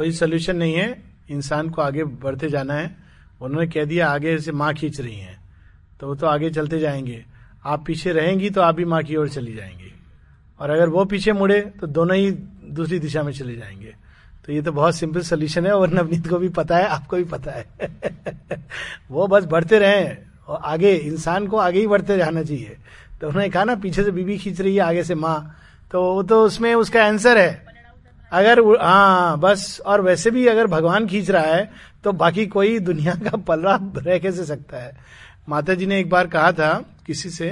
कोई सोल्यूशन नहीं है। इंसान को आगे बढ़ते जाना है। उन्होंने कह दिया, आगे से माँ खींच रही हैं। तो वो तो आगे चलते जाएँगे। आप पीछे रहेंगी तो आप भी माँ की ओर चली जाएँगी। और अगर वो पीछे मुड़े तो दोनों ही दूसरी दिशा में चले जाएँगे। तो ये तो बहुत सिंपल सोल्यूशन है, और नवनीत को भी पता है, आपको भी पता है। वो बस बढ़ते रहे, और आगे, इंसान को आगे ही बढ़ते जाना चाहिए। तो उन्होंने कहा ना, पीछे से बीबी खींच रही है, आगे से माँ। तो वो तो उसमें उसका आंसर है। अगर हाँ बस, और वैसे भी अगर भगवान खींच रहा है तो बाकी कोई दुनिया का पलरा रह कैसे सकता है? माता जी ने एक बार कहा था किसी से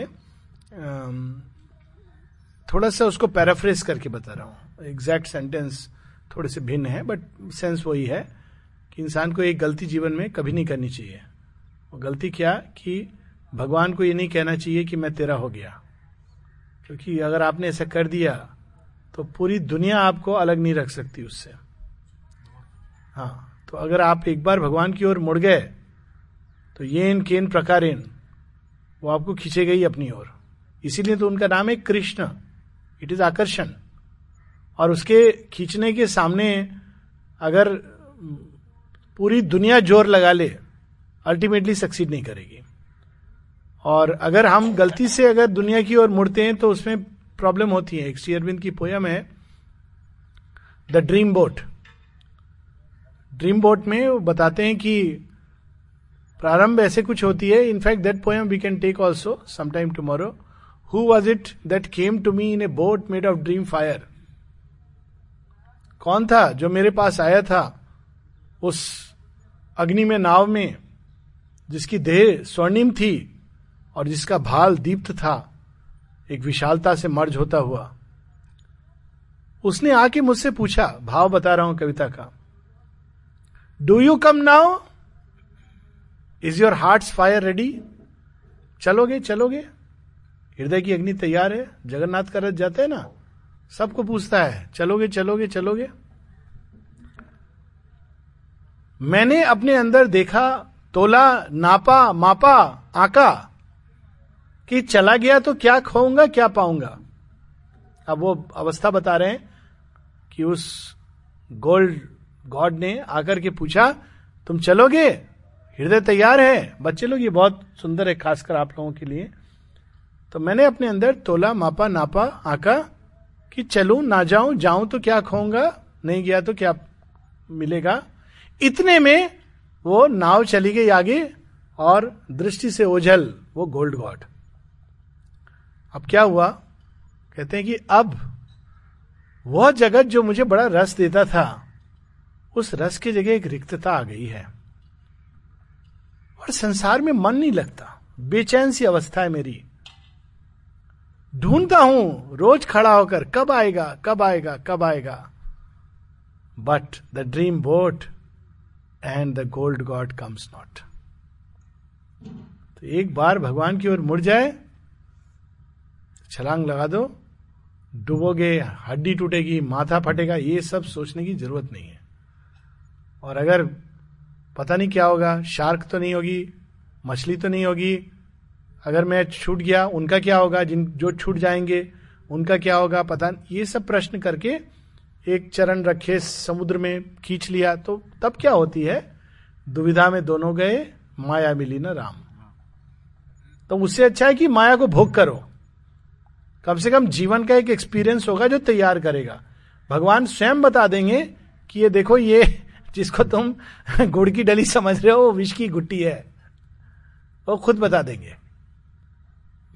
थोड़ा सा उसको पैराफ्रेस करके बता रहा हूँ। एग्जैक्ट सेंटेंस थोड़े से भिन्न है बट सेंस वही है कि इंसान को एक गलती जीवन में कभी नहीं करनी चाहिए। वो गलती क्या? कि भगवान को ये नहीं कहना चाहिए कि मैं तेरा हो गया। क्योंकि अगर आपने ऐसा कर दिया तो पूरी दुनिया आपको अलग नहीं रख सकती उससे। हाँ तो अगर आप एक बार भगवान की ओर मुड़ गए तो ये इन केन प्रकारेन वो आपको खींचे गई अपनी ओर। इसीलिए तो उनका नाम है कृष्ण। इट इज़ आकर्षण। और उसके खींचने के सामने अगर पूरी दुनिया ज़ोर लगा ले अल्टीमेटली सक्सीड नहीं करेगी। और अगर हम गलती से अगर दुनिया की ओर मुड़ते हैं तो उसमें प्रॉब्लम होती है। एक शेयरविंद की पोयम है the dream boat dream boat में वो बताते हैं कि प्रारंभ ऐसे कुछ होती है। In fact that poem we can take also sometime tomorrow who was it that came to me in a boat made of dream fire कौन था जो मेरे पास आया था उस अग्नि में, नाव में, जिसकी देह स्वर्णिम थी और जिसका भाल दीप्त था? एक विशालता से मर्ज होता हुआ। उसने आके मुझसे पूछा, भाव बता रहा हूँ कविता का। Do you come now is your heart fire ready चलोगे चलोगे? हृदय की अग्नि तैयार है। जगन्नाथ का रथ जाते हैं ना? सबको पूछता है, चलोगे चलोगे चलोगे? मैंने अपने अंदर देखा, तोला, नापा, मापा, आका। कि चला गया तो क्या खोऊँगा, क्या पाऊँगा? अब वो अवस्था बता रहे हैं कि उस गोल्ड गॉड ने आकर के पूछा, तुम चलोगे? हृदय तैयार है? बच्चे लोग, ये बहुत सुंदर है, खासकर आप लोगों के लिए। तो मैंने अपने अंदर तोला, मापा, नापा, आका कि चलू, ना जाऊँ जाऊँ तो क्या खोऊँगा, नहीं गया तो क्या मिलेगा? इतने में वो नाव चली गई आगे और दृष्टि से ओझल, वो गोल्ड गॉड। अब क्या हुआ? कहते हैं कि अब वह जगत जो मुझे बड़ा रस देता था, उस रस की जगह एक रिक्तता आ गई है। और संसार में मन नहीं लगता, बेचैन सी अवस्था है मेरी। ढूंढता हूँ, रोज खड़ा होकर, कब आएगा कब आएगा कब आएगा। But the dream boat and the gold god comes not तो एक बार भगवान की ओर मुड़ जाए छलांग लगा दो, डूबोगे, हड्डी टूटेगी, माथा फटेगा, ये सब सोचने की ज़रूरत नहीं है। और अगर पता नहीं क्या होगा, शार्क तो नहीं होगी, मछली तो नहीं होगी, अगर मैं छूट गया, उनका क्या होगा, जिन, जो छूट जाएँगे, उनका क्या होगा, पता नहीं ये सब प्रश्न करके एक चरण रखे, समुद्र में खींच लिया तो तब क्या होती है? दुविधा में दोनों गए, माया मिली ना राम। तो उससे अच्छा है कि माया को भोग करो। कम से कम जीवन का एक एक्सपीरियंस होगा जो तैयार करेगा। भगवान स्वयं बता देंगे कि ये देखो, ये जिसको तुम गुड़ की डली समझ रहे हो, वो विष की गुट्टी है। वो खुद बता देंगे।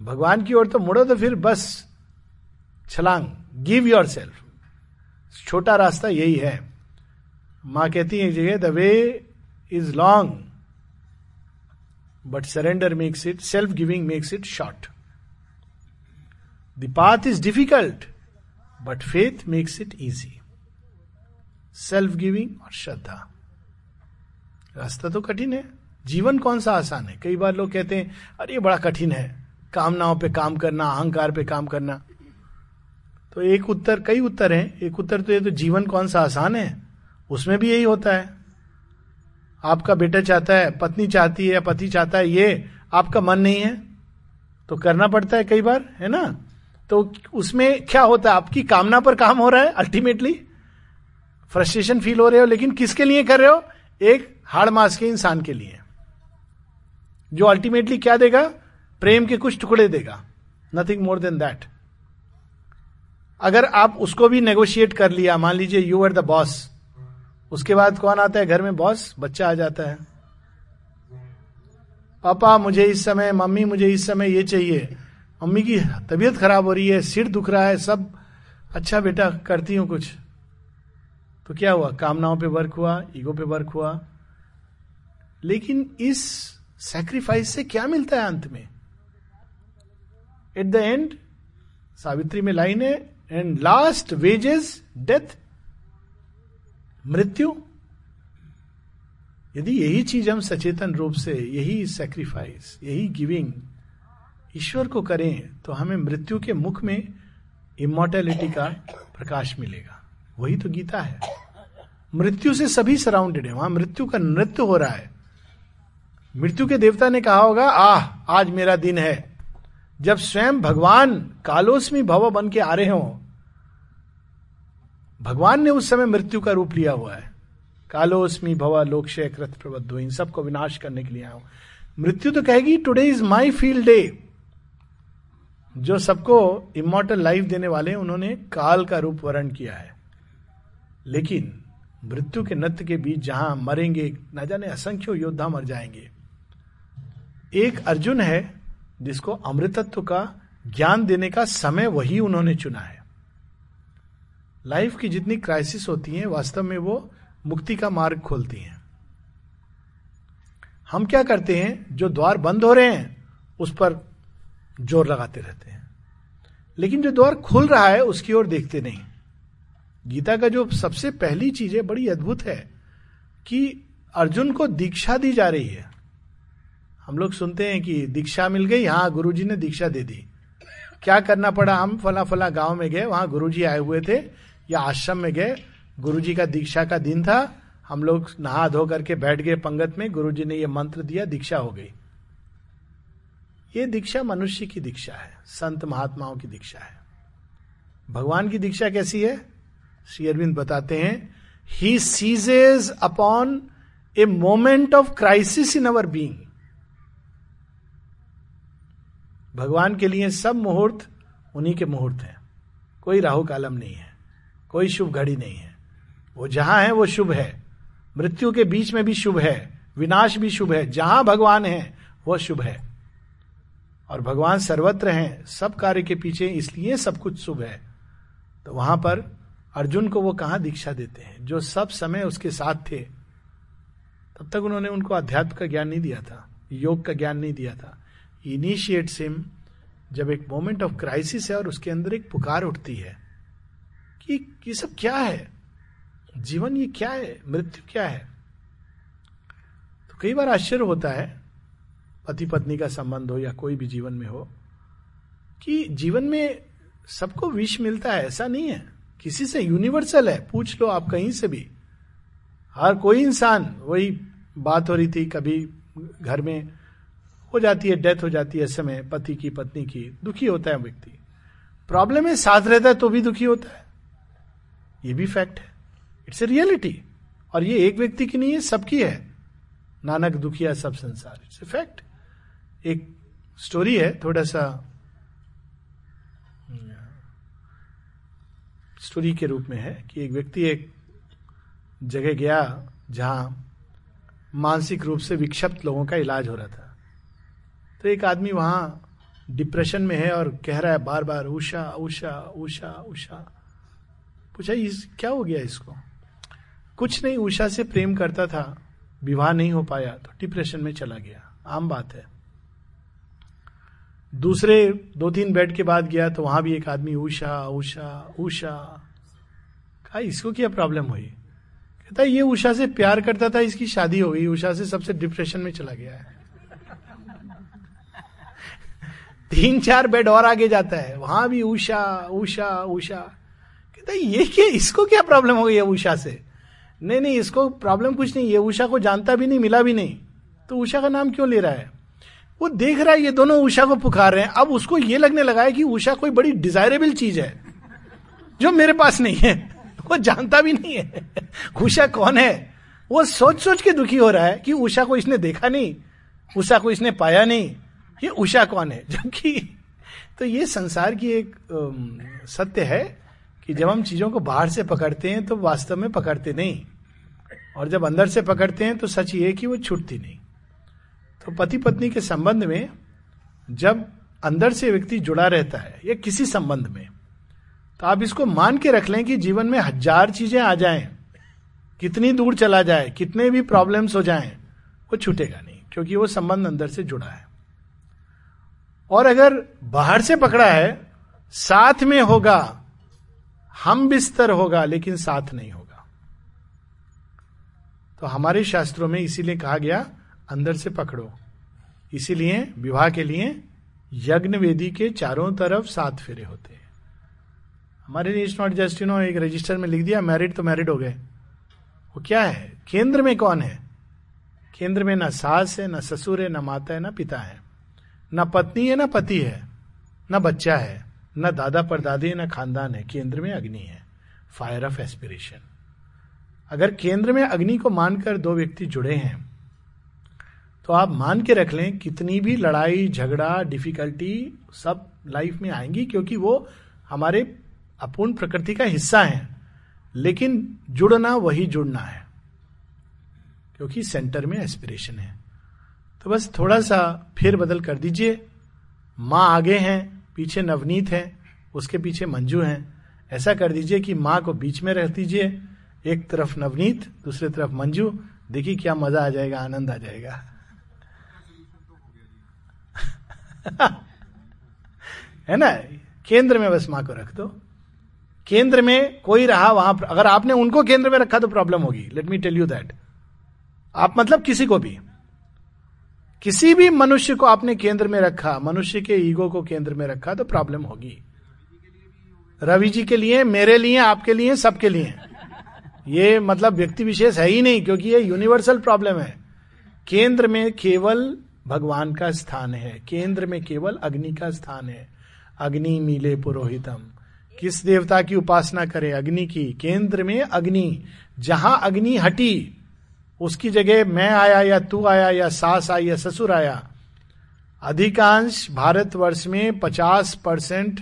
भगवान की ओर तो मुड़ो तो फिर बस छलांग। गिव योर सेल्फ छोटा रास्ता यही है। माँ कहती है जगह the way is long but surrender makes it self giving makes it short the path is difficult but faith makes it easy self giving और श्रद्धा। रास्ता तो कठिन है। जीवन कौन सा आसान है? कई बार लोग कहते हैं, अरे बड़ा कठिन है। कामनाओं पे काम करना, अहंकार पे काम करना। तो एक उत्तर, कई उत्तर हैं। एक उत्तर तो ये तो जीवन कौन सा आसान है? उसमें भी यही होता है। आपका बेटा चाहता है, पत्नी चाहती है पति चाहता है ये, आपका मन नहीं है? तो करना पड़ता है कई बार, है ना? तो उसमें क्या होता है? आपकी कामना पर काम हो रहा है अल्टीमेटली फ्रस्ट्रेशन फील हो रहे हो, लेकिन किसके लिए कर रहे हो? एक हाड़ मास के इंसान के लिए। जो अल्टीमेटली क्या देगा? प्रेम के कुछ टुकड़े देगा। नथिंग मोर देन दैट अगर आप उसको भी नेगोशिएट कर लिया, मान लीजिए यू आर द बॉस उसके बाद कौन आता है? घर में बॉस बच्चा आ जाता है। पापा, मुझे इस समय, मम्मी मुझे इस समय ये चाहिए। मम्मी की तबीयत खराब हो रही है, सिर दुख रहा है, सब अच्छा बेटा करती हूँ कुछ। तो क्या हुआ? कामनाओं पे वर्क हुआ, ईगो पे वर्क हुआ। लेकिन इस सेक्रीफाइस से क्या मिलता है अंत में? एट द एंड सावित्री में लाइन है एंड लास्ट वेजेस डेथ मृत्यु। यदि यही चीज़ हम सचेतन रूप से, यही सेक्रीफाइस यही गिविंग ईश्वर को करें तो हमें मृत्यु के मुख में इमोर्टेलिटी का प्रकाश मिलेगा। वही तो गीता है। मृत्यु से सभी सराउंडेड है। वहाँ मृत्यु का नृत्य हो रहा है। मृत्यु के देवता ने कहा होगा, आह, आज मेरा दिन है। जब स्वयं भगवान कालोस्मी भव बन के आ रहे हो, भगवान ने उस समय मृत्यु का रूप लिया हुआ है। कालोस्मी भव, लोकशय, कृत प्रबद्ध, इन सबको विनाश करने के लिए आया हूँ। मृत्यु तो कहेगी today is my field day जो सबको इमोटल लाइफ देने वाले उन्होंने काल का रूप वर्ण किया है। लेकिन मृत्यु के नृत्य के बीच जहाँ मरेंगे, न जाने असंख्य योद्धा मर जाएँगे। एक अर्जुन है, जिसको अमृतत्व का ज्ञान देने का समय वही उन्होंने चुना है। लाइफ की जितनी क्राइसिस होती हैं, वास्तव में वो मुक्ति का मार्ग खोलती हैं। हम क्या करते हैं? जो द्वार बंद हो रहे हैं, उस पर ज़ोर लगाते रहते हैं। लेकिन जो द्वार खुल रहा है, उसकी ओर देखते नहीं। गीता का जो सबसे पहली चीज़ है बड़ी अद्भुत है कि अर्जुन को दीक्षा दी जा रही है। हम लोग सुनते हैं कि दीक्षा मिल गई हाँ गुरुजी ने दीक्षा दे दी। क्या करना पड़ा? हम फला फला गाँव में गए, वहाँ गुरुजी आए हुए थे, या आश्रम में गए। गुरुजी का दीक्षा का दिन था, हम लोग नहा धो करके बैठ गए पंगत में, गुरुजी ने यह मंत्र दिया, दीक्षा हो गई। ये दीक्षा मनुष्य की दीक्षा है, संत महात्माओं की दीक्षा है। भगवान की दीक्षा कैसी है? श्री अरविंद बताते हैं he seizes upon a moment of crisis in our being भगवान के लिए सब मुहूर्त उन्हीं के मुहूर्त हैं। कोई राहु कालम नहीं है, कोई शुभ घड़ी नहीं है। वो जहाँ है, वो शुभ है। मृत्यु के बीच में भी शुभ है, विनाश भी शुभ है। जहाँ भगवान है, वो शुभ है। और भगवान सर्वत्र हैं, सब कार्य के पीछे इसलिए सब कुछ शुभ है। तो वहाँ पर अर्जुन को वो कहा दीक्षा देते हैं? जो सब समय उसके साथ थे। तब तक उन्होंने उनको अध्यात्म का ज्ञान नहीं दिया था, योग का ज्ञान नहीं दिया था। इनिशिएट सिम जब एक मोमेंट ऑफ़ क्राइसिस है और उसके अंदर एक पुकार उठती है कि ये सब क्या है? जीवन ये क्या है? मृत्यु क्या है? तो कई बार आश्चर्य होता है पति पत्नी का संबंध हो या कोई भी जीवन में हो, कि जीवन में सबको विष मिलता है, ऐसा नहीं है। किसी से यूनिवर्सल है, पूछ लो आप कहीं से भी। हर कोई इंसान, वही बात हो रही थी, कभी घर में हो जाती है डेथ हो जाती है समय पति की, पत्नी की, दुखी होता है व्यक्ति। प्रॉब्लम है, साथ रहता है तो भी दुखी होता है। ये भी फैक्ट है। इट्स ए रियलिटी और ये एक व्यक्ति की नहीं है, सबकी है। नानक दुखिया सब संसार। इट्स ए फैक्ट एक स्टोरी है, थोड़ा सा स्टोरी के रूप में है कि एक व्यक्ति एक जगह गया जहाँ मानसिक रूप से विक्षिप्त लोगों का इलाज हो रहा था। तो एक आदमी वहाँ डिप्रेशन में है और कह रहा है बार बार उषा उषा उषा उषा पूछा, इस, क्या हो गया इसको? कुछ नहीं उषा से प्रेम करता था, विवाह नहीं हो पाया तो डिप्रेशन में चला गया। आम बात है। दूसरे दो तीन बेड के बाद गया तो वहाँ भी एक आदमी उषा उषा उषा कहा, इसको क्या प्रॉब्लम हुई? कहता, ये उषा से प्यार करता था, इसकी शादी हो गई। उषा से सबसे डिप्रेशन में चला गया है। तीन चार बेड और आगे जाता है। वहाँ भी उषा उषा उषा कहता, ये क्या, इसको क्या प्रॉब्लम हो गई है उषा से? नहीं नहीं, इसको प्रॉब्लम कुछ नहीं। ये उषा को जानता भी नहीं, मिला भी नहीं। तो उषा का नाम क्यों ले रहा है? वो देख रहा है ये दोनों उषा को पुकार रहे हैं। अब उसको ये लगने लगा है कि उषा कोई बड़ी डिजायरेबल चीज़ है, जो मेरे पास नहीं है। वो जानता भी नहीं है। उषा कौन है? वो सोच सोच के दुखी हो रहा है कि उषा को इसने देखा नहीं, उषा को इसने पाया नहीं। ये उषा कौन है? जबकि तो ये संसार की एक सत्य है कि जब हम चीज़ों को बाहर से पकड़ते हैं तो वास्तव में पकड़ते नहीं। और जब अंदर से पकड़ते हैं तो सच ये कि वो छूटती नहीं। तो पति पत्नी के संबंध में जब अंदर से व्यक्ति जुड़ा रहता है, या किसी संबंध में तो आप इसको मान के रख लें कि जीवन में हज़ार चीज़ें आ जाएँ। कितनी दूर चला जाए, कितने भी प्रॉब्लम्स हो जाएँ, वो छूटेगा नहीं, क्योंकि वो संबंध अंदर से जुड़ा है। और अगर बाहर से पकड़ा है, साथ में होगा, हम बिस्तर होगा, लेकिन साथ नहीं होगा। तो हमारे शास्त्रों में इसीलिए कहा गया अंदर से पकड़ो। इसीलिए विवाह के लिए यज्ञ वेदी के चारों तरफ़ सात फेरे होते हैं। हमारे लिए it's not just you know एक रजिस्टर में लिख दिया मैरिड तो मैरिड हो गए। वो क्या है? केंद्र में कौन है? केंद्र में ना सास है, ना ससुर है, ना माता है, ना पिता है। ना पत्नी है, ना पति है, ना बच्चा है, ना दादा परदादी है ना खानदान है। केंद्र में अग्नि है। फायर ऑफ़ एस्पिरेशन अगर केंद्र में अग्नि को मानकर दो व्यक्ति जुड़े हैं तो आप मान के रख लें, कितनी भी लड़ाई, झगड़ा डिफिकल्टी सब लाइफ में आएँगी क्योंकि वो हमारे अपूर्ण प्रकृति का हिस्सा है। लेकिन जुड़ना वही जुड़ना है, क्योंकि सेंटर में एस्पिरेशन है। तो बस थोड़ा सा फिर बदल कर दीजिए। माँ आगे हैं, पीछे नवनीत है, उसके पीछे मंजू हैं। ऐसा कर दीजिए कि माँ को बीच में रख दीजिए। एक तरफ़ नवनीत, दूसरी तरफ़ मंजू। देखिए क्या मज़ा आ जाएगा, आनंद आ जाएगा। है ना? केंद्र में बस माँ को रख दो। केंद्र में कोई रहा, वहाँ अगर आपने उनको केंद्र में रखा तो प्रॉब्लम होगी। Let me tell you that आप मतलब किसी को भी। किसी भी मनुष्य को आपने केंद्र में रखा, मनुष्य के ईगो को केंद्र में रखा तो प्रॉब्लम होगी। रवि जी के लिए, मेरे लिए, आपके लिए, सबके लिए। ये मतलब व्यक्ति विशेष है ही नहीं, क्योंकि ये यूनिवर्सल प्रॉब्लम है। केंद्र में केवल भगवान का स्थान है। केंद्र में केवल अग्नि का स्थान है। अग्नि मिले पुरोहितम। किस देवता की उपासना करे अग्नि की? केंद्र में अग्नि। जहाँ अग्नि हटी, उसकी जगह मैं आया या तू आया या सास आई या ससुर आया। अधिकांश भारतवर्ष में 50 परसेंट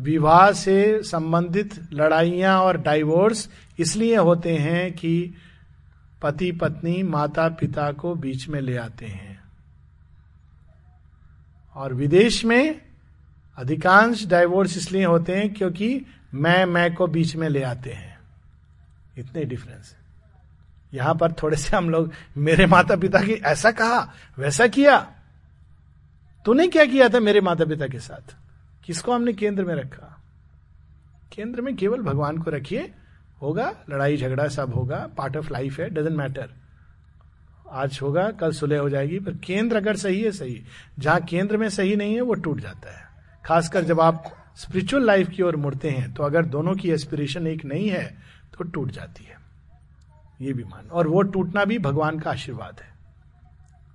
विवाह से संबंधित लड़ाइयाँ और डाइवोर्स इसलिए होते हैं कि पति पत्नी माता पिता को बीच में ले आते हैं। और विदेश में अधिकांश डाइवोर्स इसलिए होते हैं क्योंकि मैं मैं को बीच में ले आते हैं। इतने डिफरेंस यहाँ पर थोड़े से हम लोग, मेरे माता पिता की ऐसा कहा, वैसा किया। तूने क्या किया था मेरे माता पिता के साथ? किसको हमने केंद्र में रखा? केंद्र में केवल भगवान को रखिए। होगा, लड़ाई झगड़ा सब होगा पार्ट ऑफ़ लाइफ है डजेंट मैटर आज होगा, कल सुलह हो जाएगी, पर केंद्र अगर सही है, सही। जहाँ केंद्र में सही नहीं है, वो टूट जाता है। खासकर जब आप स्पिरिचुअल लाइफ की ओर मुड़ते हैं तो अगर दोनों की एस्पिरेशन एक नहीं है तो टूट जाती है। ये भी मान। और वो टूटना भी भगवान का आशीर्वाद है।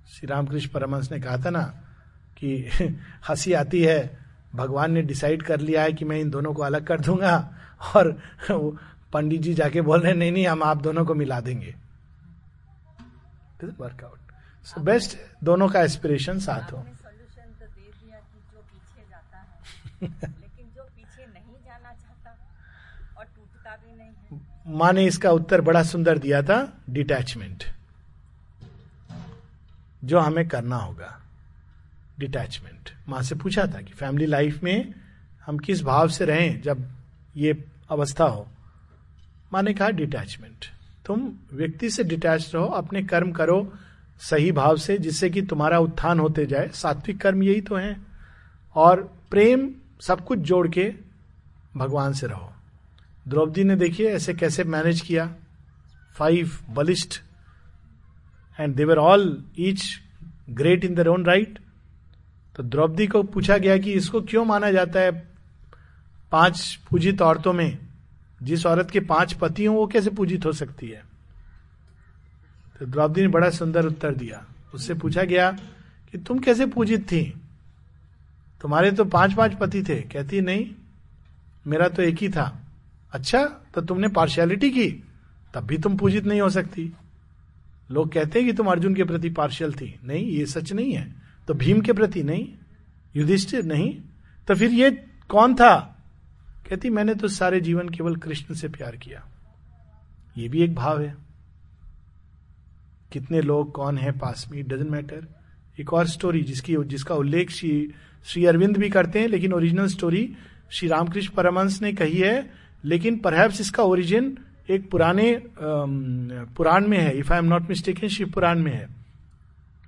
श्री रामकृष्ण परमहंस ने कहा था ना कि हँसी आती है, भगवान ने डिसाइड कर लिया है कि मैं इन दोनों को अलग कर दूँगा, और पंडित जी जाके बोल रहे नहीं नहीं, हम आप दोनों को मिला देंगे। वर्कआउट सो बेस्ट दोनों का एस्पिरेशन साथ हो। है माँ ने इसका उत्तर बड़ा सुंदर दिया था डिटैचमेंट जो हमें करना होगा डिटैचमेंट माँ से पूछा था कि फैमिली लाइफ में हम किस भाव से रहें जब ये अवस्था हो। माँ ने कहा डिटैचमेंट तुम व्यक्ति से डिटैच रहो, अपने कर्म करो सही भाव से, जिससे कि तुम्हारा उत्थान होते जाए। सात्विक कर्म यही तो है। और प्रेम सब कुछ जोड़ के भगवान से रहो। द्रौपदी ने देखिए ऐसे कैसे मैनेज किया। Five बलिस्ट and they were all each great in their own right तो द्रौपदी को पूछा गया कि इसको क्यों माना जाता है पाँच पूजित औरतों में? जिस औरत के पाँच पति हो, वो कैसे पूजित हो सकती है? तो द्रौपदी ने बड़ा सुंदर उत्तर दिया। उससे पूछा गया कि तुम कैसे पूजित थी? तुम्हारे तो पाँच पाँच पति थे। कहती, नहीं, मेरा तो एक ही था। अच्छा तो तुमने पार्शियलिटी की? तब भी तुम पूजित नहीं हो सकती। लोग कहते हैं कि तुम अर्जुन के प्रति पार्शियल थी। नहीं, ये सच नहीं है। तो भीम के प्रति नहीं? युधिष्ठिर, नहीं? तो फिर ये कौन था? कहती, मैंने तो सारे जीवन केवल कृष्ण से प्यार किया। ये भी एक भाव है। कितने लोग कौन है पास में डजेंट मैटर एक और स्टोरी जिसकी, जिसका उल्लेख श्री श्री अरविंद भी करते हैं, लेकिन ओरिजिनल स्टोरी श्री रामकृष्ण परमंश ने कही है, लेकिन परहैप्स इसका ओरिजिन एक पुराने पुराण में है। If I am not mistake Shiv Puran में है।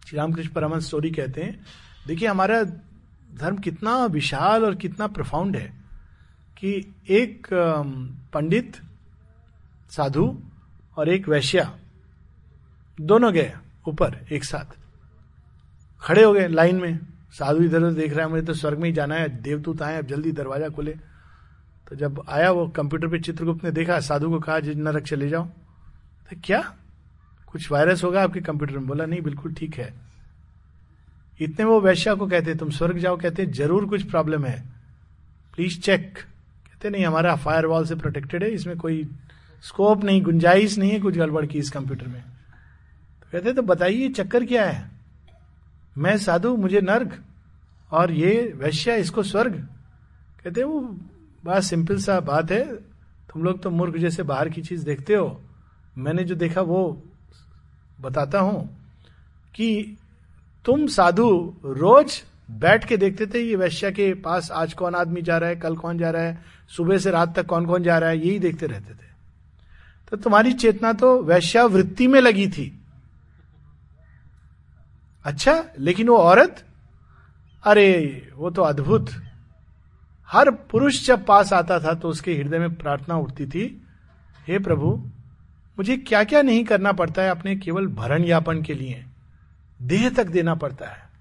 श्री रामकृष्ण परमंश स्टोरी कहते हैं, देखिए, हमारा धर्म कितना विशाल और कितना प्रफाउंड है। कि एक पंडित, साधु और एक वैश्या दोनों गए ऊपर एक साथ। खड़े हो गए लाइन में, साधु इधर उधर देख रहा है, मुझे तो स्वर्ग में ही जाना है, देवदूत आए अब जल्दी दरवाज़ा खोले। तो जब आया वो कंप्यूटर पे चित्रगुप्त ने देखा, साधु को कहा जिज नरक चले जाओ। तो क्या? कुछ वायरस होगा आपके कंप्यूटर में? बोला, नहीं, बिल्कुल ठीक है। इतने वो वैश्या को कहते, तुम स्वर्ग जाओ, कहते, ज़रूर कुछ प्रॉब्लम है। Please check. कहते, नहीं, हमारा फायर से प्रोटेक्टेड है, इसमें कोई स्कोप नहीं, गुंजाइश नहीं है कुछ गड़बड़ की इस कंप्यूटर में. तो कहते तो बताइए चक्कर क्या है? मैं साधु, मुझे नर्क, और ये वैश्या, इसको स्वर्ग? कहते, वो बड़ा सिंपल सा बात है, तुम लोग तो मूर्ख जैसे बाहर की चीज़ देखते हो। मैंने जो देखा, वो बताता हूँ कि तुम साधु रोज बैठ के देखते थे, ये वैश्या के पास आज कौन आदमी जा रहा है, कल कौन जा रहा है, सुबह से रात तक कौन कौन जा रहा है, यही देखते रहते थे। तो तुम्हारी चेतना तो वैश्या वृत्ति में लगी थी। अच्छा लेकिन वो औरत? अरे, वो तो अद्भुत। हर पुरुष जब पास आता था तो उसके हृदय में प्रार्थना उठती थी, हे प्रभु, मुझे क्या क्या नहीं करना पड़ता है, अपने केवल भरण यापन के लिए। देह तक देना पड़ता है।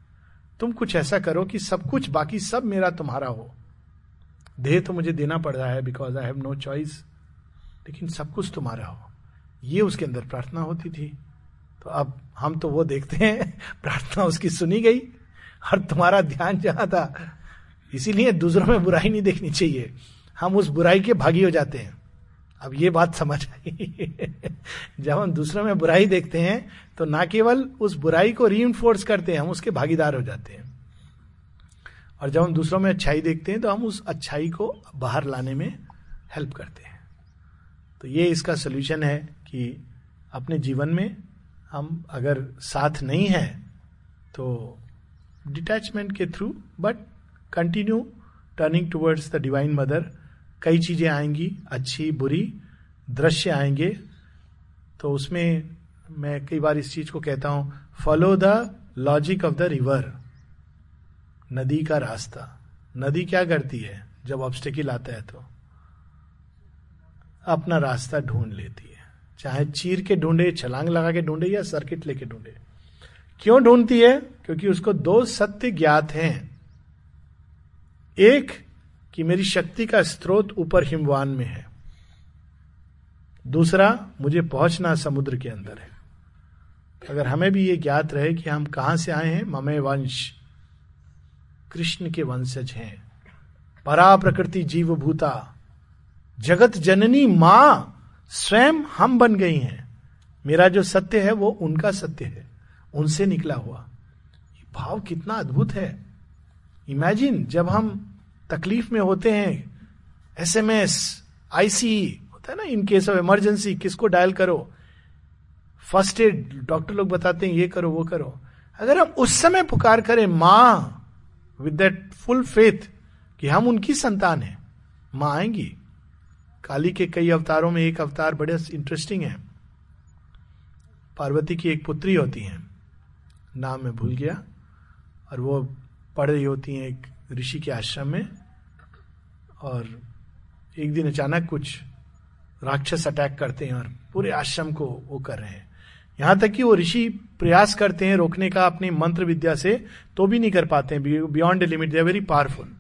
तुम कुछ ऐसा करो कि सब कुछ बाकी सब मेरा तुम्हारा हो। देह तो मुझे देना पड़ रहा है because I have no choice लेकिन सब कुछ तुम्हारा हो। ये उसके अंदर प्रार्थना होती थी। तो अब हम तो वो देखते हैं, प्रार्थना उसकी सुनी गई। और तुम्हारा ध्यान जहाँ था, इसीलिए दूसरों में बुराई नहीं देखनी चाहिए। हम उस बुराई के भागी हो जाते हैं। अब ये बात समझ आई। जब हम दूसरों में बुराई देखते हैं तो ना केवल उस बुराई को री करते हैं, हम उसके भागीदार हो जाते हैं। और जब हम दूसरों में अच्छाई देखते हैं तो हम उस अच्छाई को बाहर लाने में हेल्प करते हैं। तो ये इसका सोल्यूशन है कि अपने जीवन में हम अगर साथ नहीं है तो डिटैचमेंट के through but continue turning towards the divine mother कई चीज़ें आएँगी, अच्छी, बुरी, दृश्य आएँगे तो उसमें मैं कई बार इस चीज़ को कहता हूँ follow the logic of the river नदी का रास्ता। नदी क्या करती है? जब ऑब्स्टेकिल आता है तो। अपना रास्ता ढूंढ लेती है। चाहे चीर के ढूंढे, छलांग लगा के ढूंढे या सर्किट लेके ढूंढे। क्यों ढूंढती है? क्योंकि उसको दो सत्य ज्ञात हैं। एक, कि मेरी शक्ति का स्रोत ऊपर हिमवान में है। दूसरा, मुझे पहुँचना समुद्र के अंदर है। अगर हमें भी ये ज्ञात रहे कि हम कहाँ से आए हैं, ममे वंश, कृष्ण के वंशज हैं। परा प्रकृति जीव भूता जगत जननी माँ स्वयं हम बन गई हैं। मेरा जो सत्य है, वो उनका सत्य है। उनसे निकला हुआ। भाव कितना अद्भुत है। इमेजिन, जब हम तकलीफ़ में होते हैं एस एम एस आईसी, होता है ना, इन केस ऑफ़ इमरजेंसी, किसको डायल करो फ़र्स्ट एड, डॉक्टर लोग बताते हैं, ये करो, वो करो. अगर हम उस समय पुकार करें, माँ विद दैट फुल फेथ कि हम उनकी संतान हैं, माँ आएँगी। काली के कई अवतारों में एक अवतार बड़े इंटरेस्टिंग है। पार्वती की एक पुत्री होती है। नाम मैं भूल गया। और वो पढ़ रही होती हैं एक ऋषि के आश्रम में। और एक दिन अचानक कुछ राक्षस अटैक करते हैं और पूरे आश्रम को वो कर रहे हैं। यहाँ तक कि वो ऋषि प्रयास करते हैं रोकने का अपनी मंत्र विद्या से तो भी नहीं कर पाते हैं beyond limit they very powerful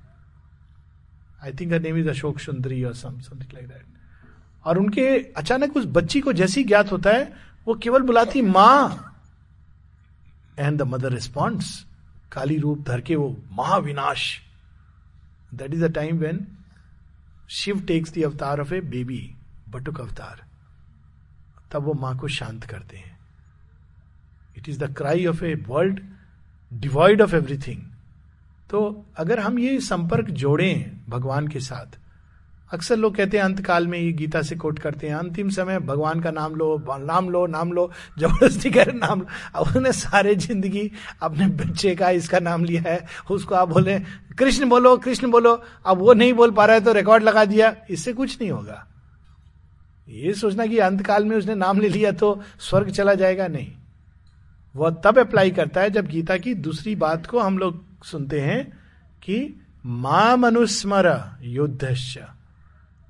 I think name is Ashok Sundari और समथिंग लाइक दैट और उनके अचानक उस बच्ची को जैसी ज्ञात होता है, वो केवल बुलाती, माँ! And the mother responds Kali रूप धर के वो महाविनाश. That is the time when Shiva takes the avatar of a baby Batuk avatar तब वो माँ को शांत करते हैं। It is the cry of a world devoid of everything तो अगर हम ये संपर्क जोड़ें भगवान के साथ, अक्सर लोग कहते हैं, अंतकाल में ये गीता से कोट करते हैं, अंतिम समय भगवान का नाम लो नाम लो नाम लो, ज़बरदस्ती कर, नाम लो। अब उन्होंने सारे ज़िंदगी अपने बच्चे का इसका नाम लिया है, उसको आप बोले, कृष्ण बोलो कृष्ण बोलो। अब वो नहीं बोल पा रहा है तो रिकॉर्ड लगा दिया। इससे कुछ नहीं होगा। ये सोचना कि अंतकाल में उसने नाम ले लिया तो स्वर्ग चला जाएगा? नहीं। वह तब अप्लाई करता है जब गीता की दूसरी बात को हम लोग सुनते हैं कि माँ मनुस्मर युद्ध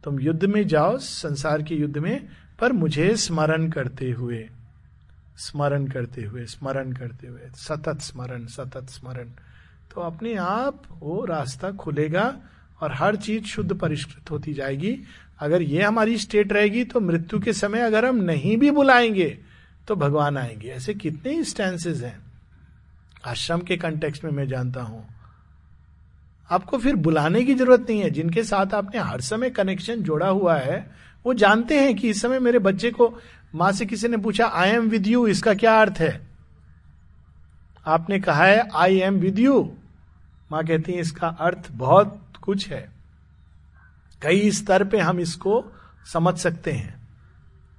तुम युद्ध में जाओ, संसार के युद्ध में, पर मुझे स्मरण करते हुए, स्मरण करते हुए, स्मरण करते हुए, सतत स्मरण सतत स्मरण। तो अपने आप वो रास्ता खुलेगा और हर चीज़ शुद्ध परिष्कृत होती जाएगी। अगर ये हमारी स्टेट रहेगी तो मृत्यु के समय अगर हम नहीं भी बुलाएँगे तो भगवान आएँगे। ऐसे कितने स्टेंसेज हैं। आश्रम के कंटेक्स्ट में मैं जानता हूँ। आपको फिर बुलाने की ज़रूरत नहीं है। जिनके साथ आपने हर समय कनेक्शन जोड़ा हुआ है, वो जानते हैं कि इस समय मेरे बच्चे को, माँ से किसी ने पूछा आई एम विद यू इसका क्या अर्थ है? आपने कहा है आई एम विद यू माँ कहती है, इसका अर्थ बहुत कुछ है। कई स्तर पे हम इसको समझ सकते हैं।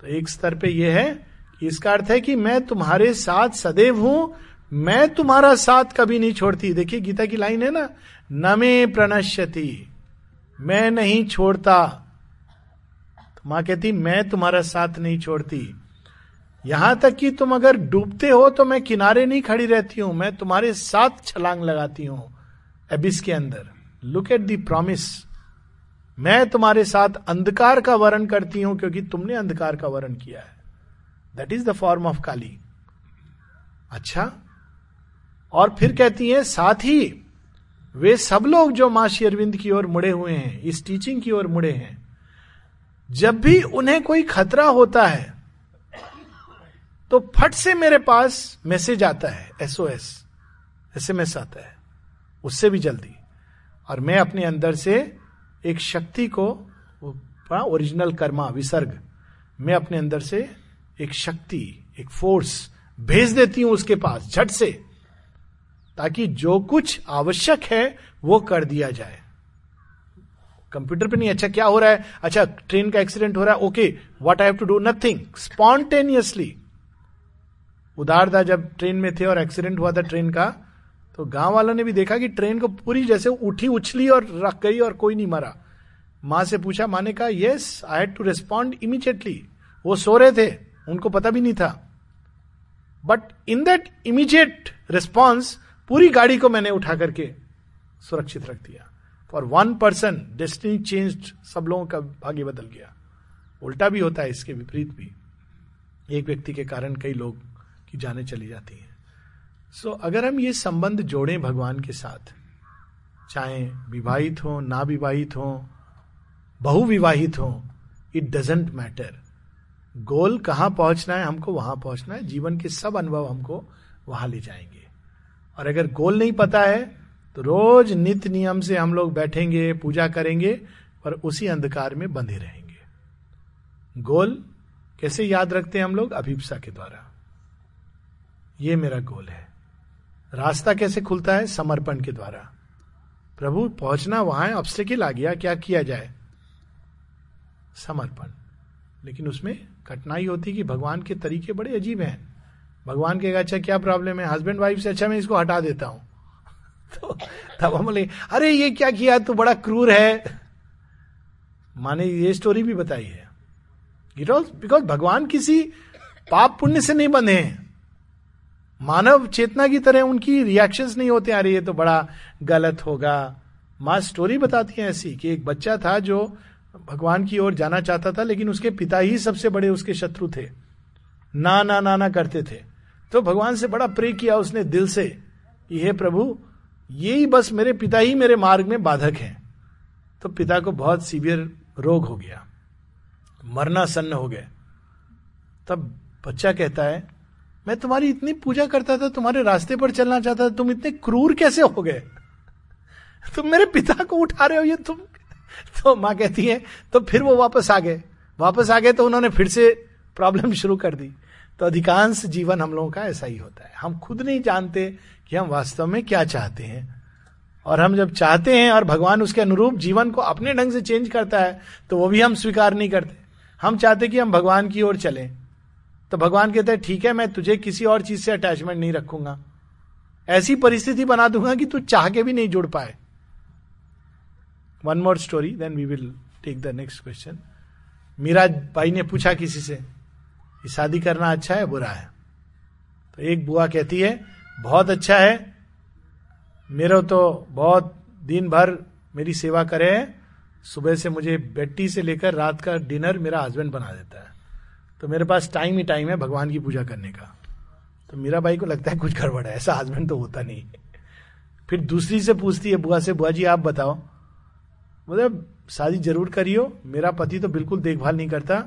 तो एक स्तर पे यह है इसका अर्थ है कि मैं तुम्हारे साथ सदैव हूँ, मैं तुम्हारा साथ कभी नहीं छोड़ती। देखिए, गीता की लाइन है ना नमे प्रणश्यति, मैं नहीं छोड़ता। तो माँ कहती, मैं तुम्हारा साथ नहीं छोड़ती। यहाँ तक कि तुम अगर डूबते हो तो मैं किनारे नहीं खड़ी रहती हूँ, मैं तुम्हारे साथ छलांग लगाती हूँ, एबिस के अंदर। लुक एट दी प्रॉमिस मैं तुम्हारे साथ अंधकार का वर्ण करती हूँ, क्योंकि तुमने अंधकार का वर्ण किया है। That is the form of Kali अच्छा? और फिर कहती है, साथ ही, वे सब लोग जो माँ श्री अरविंद की ओर मुड़े हुए हैं, इस टीचिंग की ओर मुड़े हैं, जब भी उन्हें कोई खतरा होता है तो फट से मेरे पास मैसेज आता है एसओएस एसएमएस आता है, उससे भी जल्दी। और मैं अपने अंदर से एक शक्ति को ओरिजिनल कर्मा विसर्ग, मैं अपने अंदर से एक शक्ति, एक फोर्स भेज देती हूँ उसके पास, झट से, ताकि जो कुछ आवश्यक है, वो कर दिया जाए। कंप्यूटर पे नहीं अच्छा क्या हो रहा है? अच्छा ट्रेन का एक्सीडेंट हो रहा है okay what I have to do nothing spontaneously उदार था जब ट्रेन में थे और एक्सीडेंट हुआ था ट्रेन का तो गाँव वालों ने भी देखा कि ट्रेन को पूरी जैसे उठी, उछली और रख गई और कोई नहीं मरा। माँ से पूछा, माँ ने कहा yes I had to respond immediately वो सो रहे थे। उनको पता भी नहीं था। But in that immediate response पूरी गाड़ी को मैंने उठा करके सुरक्षित रख दिया। For one person destiny change सब लोगों का भाग्य बदल गया। उल्टा भी होता है इसके विपरीत भी। एक व्यक्ति के कारण कई लोग की जाने चली जाती हैं। सो so, अगर हम ये संबंध जोड़ें भगवान के साथ चाहे विवाहित हो ना विवाहित हो बहुविवाहित हो इट डजेंट मैटर गोल कहाँ पहुँचना है, हमको वहाँ पहुँचना है, जीवन के सब अनुभव हमको वहाँ ले जाएँगे। और अगर गोल नहीं पता है तो रोज नित्य नियम से हम लोग बैठेंगे, पूजा करेंगे और उसी अंधकार में बंधे रहेंगे। गोल कैसे याद रखते हैं हम लोग? अभिप्सा के द्वारा। ये मेरा गोल है। रास्ता कैसे खुलता है? समर्पण के द्वारा। प्रभु, पहुँचना वहाँ है ऑब्स्टेकल आ गया, क्या किया जाए? समर्पण। लेकिन उसमें कठिनाई होती कि भगवान के तरीके बड़े अजीब हैं। भगवान के अच्छा क्या प्रॉब्लम है? हस्बैंड वाइफ से अच्छा मैं इसको हटा देता हूँ। तो तब हम बोले, अरे, ये क्या किया? तू बड़ा क्रूर है। माने, ये स्टोरी भी बताई है। बिकॉज़ भगवान किसी पाप पुण्य से नहीं बंधे हैं। मानव चेतना की तरह उनकी रिएक्शंस नहीं होते, अरे, ये तो बड़ा गलत होगा। माँ स्टोरी बताती है ऐसी कि एक बच्चा था जो भगवान की ओर जाना चाहता था, लेकिन उसके पिता ही सबसे बड़े उसके शत्रु थे। ना ना ना ना करते थे। तो भगवान से बड़ा प्रे किया उसने दिल से कि, हे प्रभु यही बस मेरे पिता ही मेरे मार्ग में बाधक हैं। तो पिता को बहुत सीवियर रोग हो गया। मरना सन्न हो गए। तब बच्चा कहता है, मैं तुम्हारी इतनी पूजा करता था, तुम्हारे रास्ते पर चलना चाहता था, तुम इतने क्रूर कैसे हो गए? तुम मेरे पिता को उठा रहे हो, ये तुम तो माँ कहती है तो फिर वो वापस आ गए। वापस आ गए तो उन्होंने फिर से प्रॉब्लम शुरू कर दी। तो अधिकांश जीवन हम लोगों का ऐसा ही होता है। हम खुद नहीं जानते कि हम वास्तव में क्या चाहते हैं। और हम जब चाहते हैं और भगवान उसके अनुरूप जीवन को अपने ढंग से चेंज करता है तो वो भी हम स्वीकार नहीं करते। हम चाहते कि हम भगवान की ओर चलें। तो भगवान कहते हैं, ठीक है, मैं तुझे किसी और चीज़ से अटैचमेंट नहीं रखूँगा। ऐसी परिस्थिति बना दूँगा कि तू चाह के भी नहीं जुड़ पाए। One more story then we will take the next question Meera Bhai ने पूछा किसी से कि शादी करना अच्छा है बुरा है तो एक बुआ कहती है, बहुत अच्छा है, मेरा तो बहुत दिन भर मेरी सेवा करे है, सुबह से मुझे बेटी से लेकर रात का डिनर मेरा हस्बैंड बना देता है। तो मेरे पास टाइम ही टाइम है भगवान की पूजा करने का। तो मीरा भाई को लगता है कुछ गड़बड़ है, ऐसा हस्बैंड तो होता नहीं फिर दूसरी से पूछती है बुआ से, बुआ जी, आप बताओ मतलब शादी ज़रूर करियो, मेरा पति तो बिल्कुल देखभाल नहीं करता,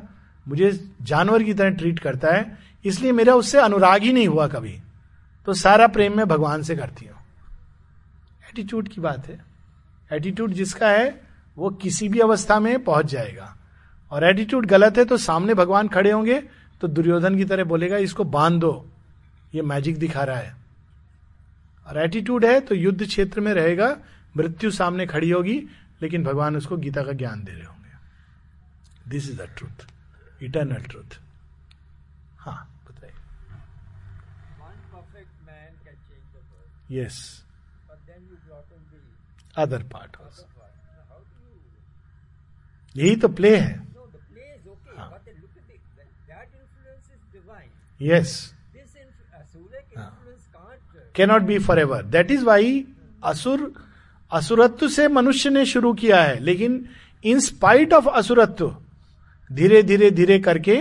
मुझे जानवर की तरह ट्रीट करता है, इसलिए मेरा उससे अनुराग ही नहीं हुआ कभी। तो सारा प्रेम में भगवान से करती हूँ। एटीट्यूड की बात है। एटीट्यूड जिसका है, वो किसी भी अवस्था में पहुँच जाएगा। और एटीट्यूड गलत है तो सामने भगवान खड़े होंगे तो दुर्योधन की तरह बोलेगा, इसको बाँध दो। ये मैजिक दिखा रहा है। और एटीट्यूड है तो युद्ध क्षेत्र में रहेगा, मृत्यु सामने खड़ी होगी लेकिन भगवान उसको गीता का ज्ञान दे रहे होंगे। This is the truth eternal truth हाँ बताइए। यस अदर पार्ट यही तो प्ले है। Yes cannot be for ever that is why असुर असुरत्व से मनुष्य ने शुरू किया है, लेकिन इन स्पाइट ऑफ़ असुरत्व, धीरे धीरे धीरे करके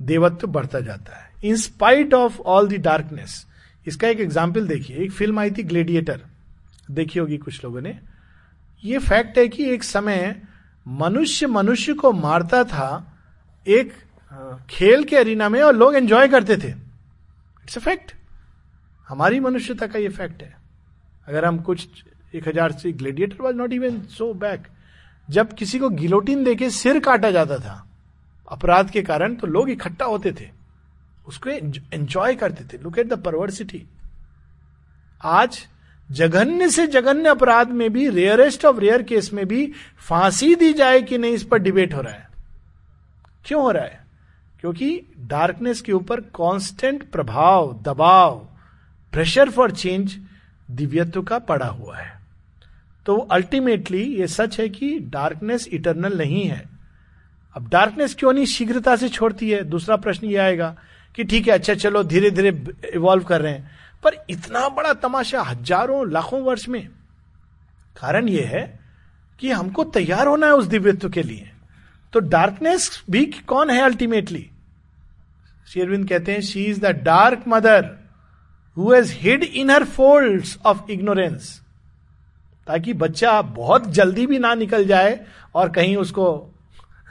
देवत्व बढ़ता जाता है। In spite of all the darkness इसका एक एग्ज़ाम्पल देखिए, एक फ़िल्म आई थी ग्लेडिएटर देखी होगी कुछ लोगों ने। ये फैक्ट है कि एक समय मनुष्य मनुष्य को मारता था एक खेल के अरीना में और लोग एंजॉय करते थे। इट्स अ फैक्ट हमारी मनुष्यता का ये फैक्ट है। अगर हम कुछ एक हज़ार से gladiator was not even so back जब किसी को गिलोटिन देके सिर काटा जाता था, अपराध के कारण तो लोग इकट्ठा होते थे, उसको एंजॉय करते थे। लुक एट द परवर्सिटी आज जघन्य से जघन्य अपराध में भी रेयरेस्ट ऑफ़ रेयर केस में भी फांसी दी जाए कि नहीं, इस पर डिबेट हो रहा है। क्यों हो रहा है? क्योंकि डार्कनेस के ऊपर कांस्टेंट प्रभाव, दबाव प्रेशर फॉर चेंज दिव्यत्व का पड़ा हुआ है। तो अल्टीमेटली ये सच है कि डार्कनेस इटरनल नहीं है। अब डार्कनेस क्यों नहीं शीघ्रता से छोड़ती है? दूसरा प्रश्न ये आएगा कि ठीक है अच्छा चलो धीरे धीरे इवॉल्व कर रहे हैं। पर इतना बड़ा तमाशा हज़ारों, लाखों वर्ष में, कारण यह है कि हमको तैयार होना है उस दिव्यत्व के लिए। तो डार्कनेस भी कौन है अल्टीमेटली शेरविंद कहते हैं she is the dark mother who has hid in her fold of ignorance ताकि बच्चा बहुत जल्दी भी ना निकल जाए और कहीं उसको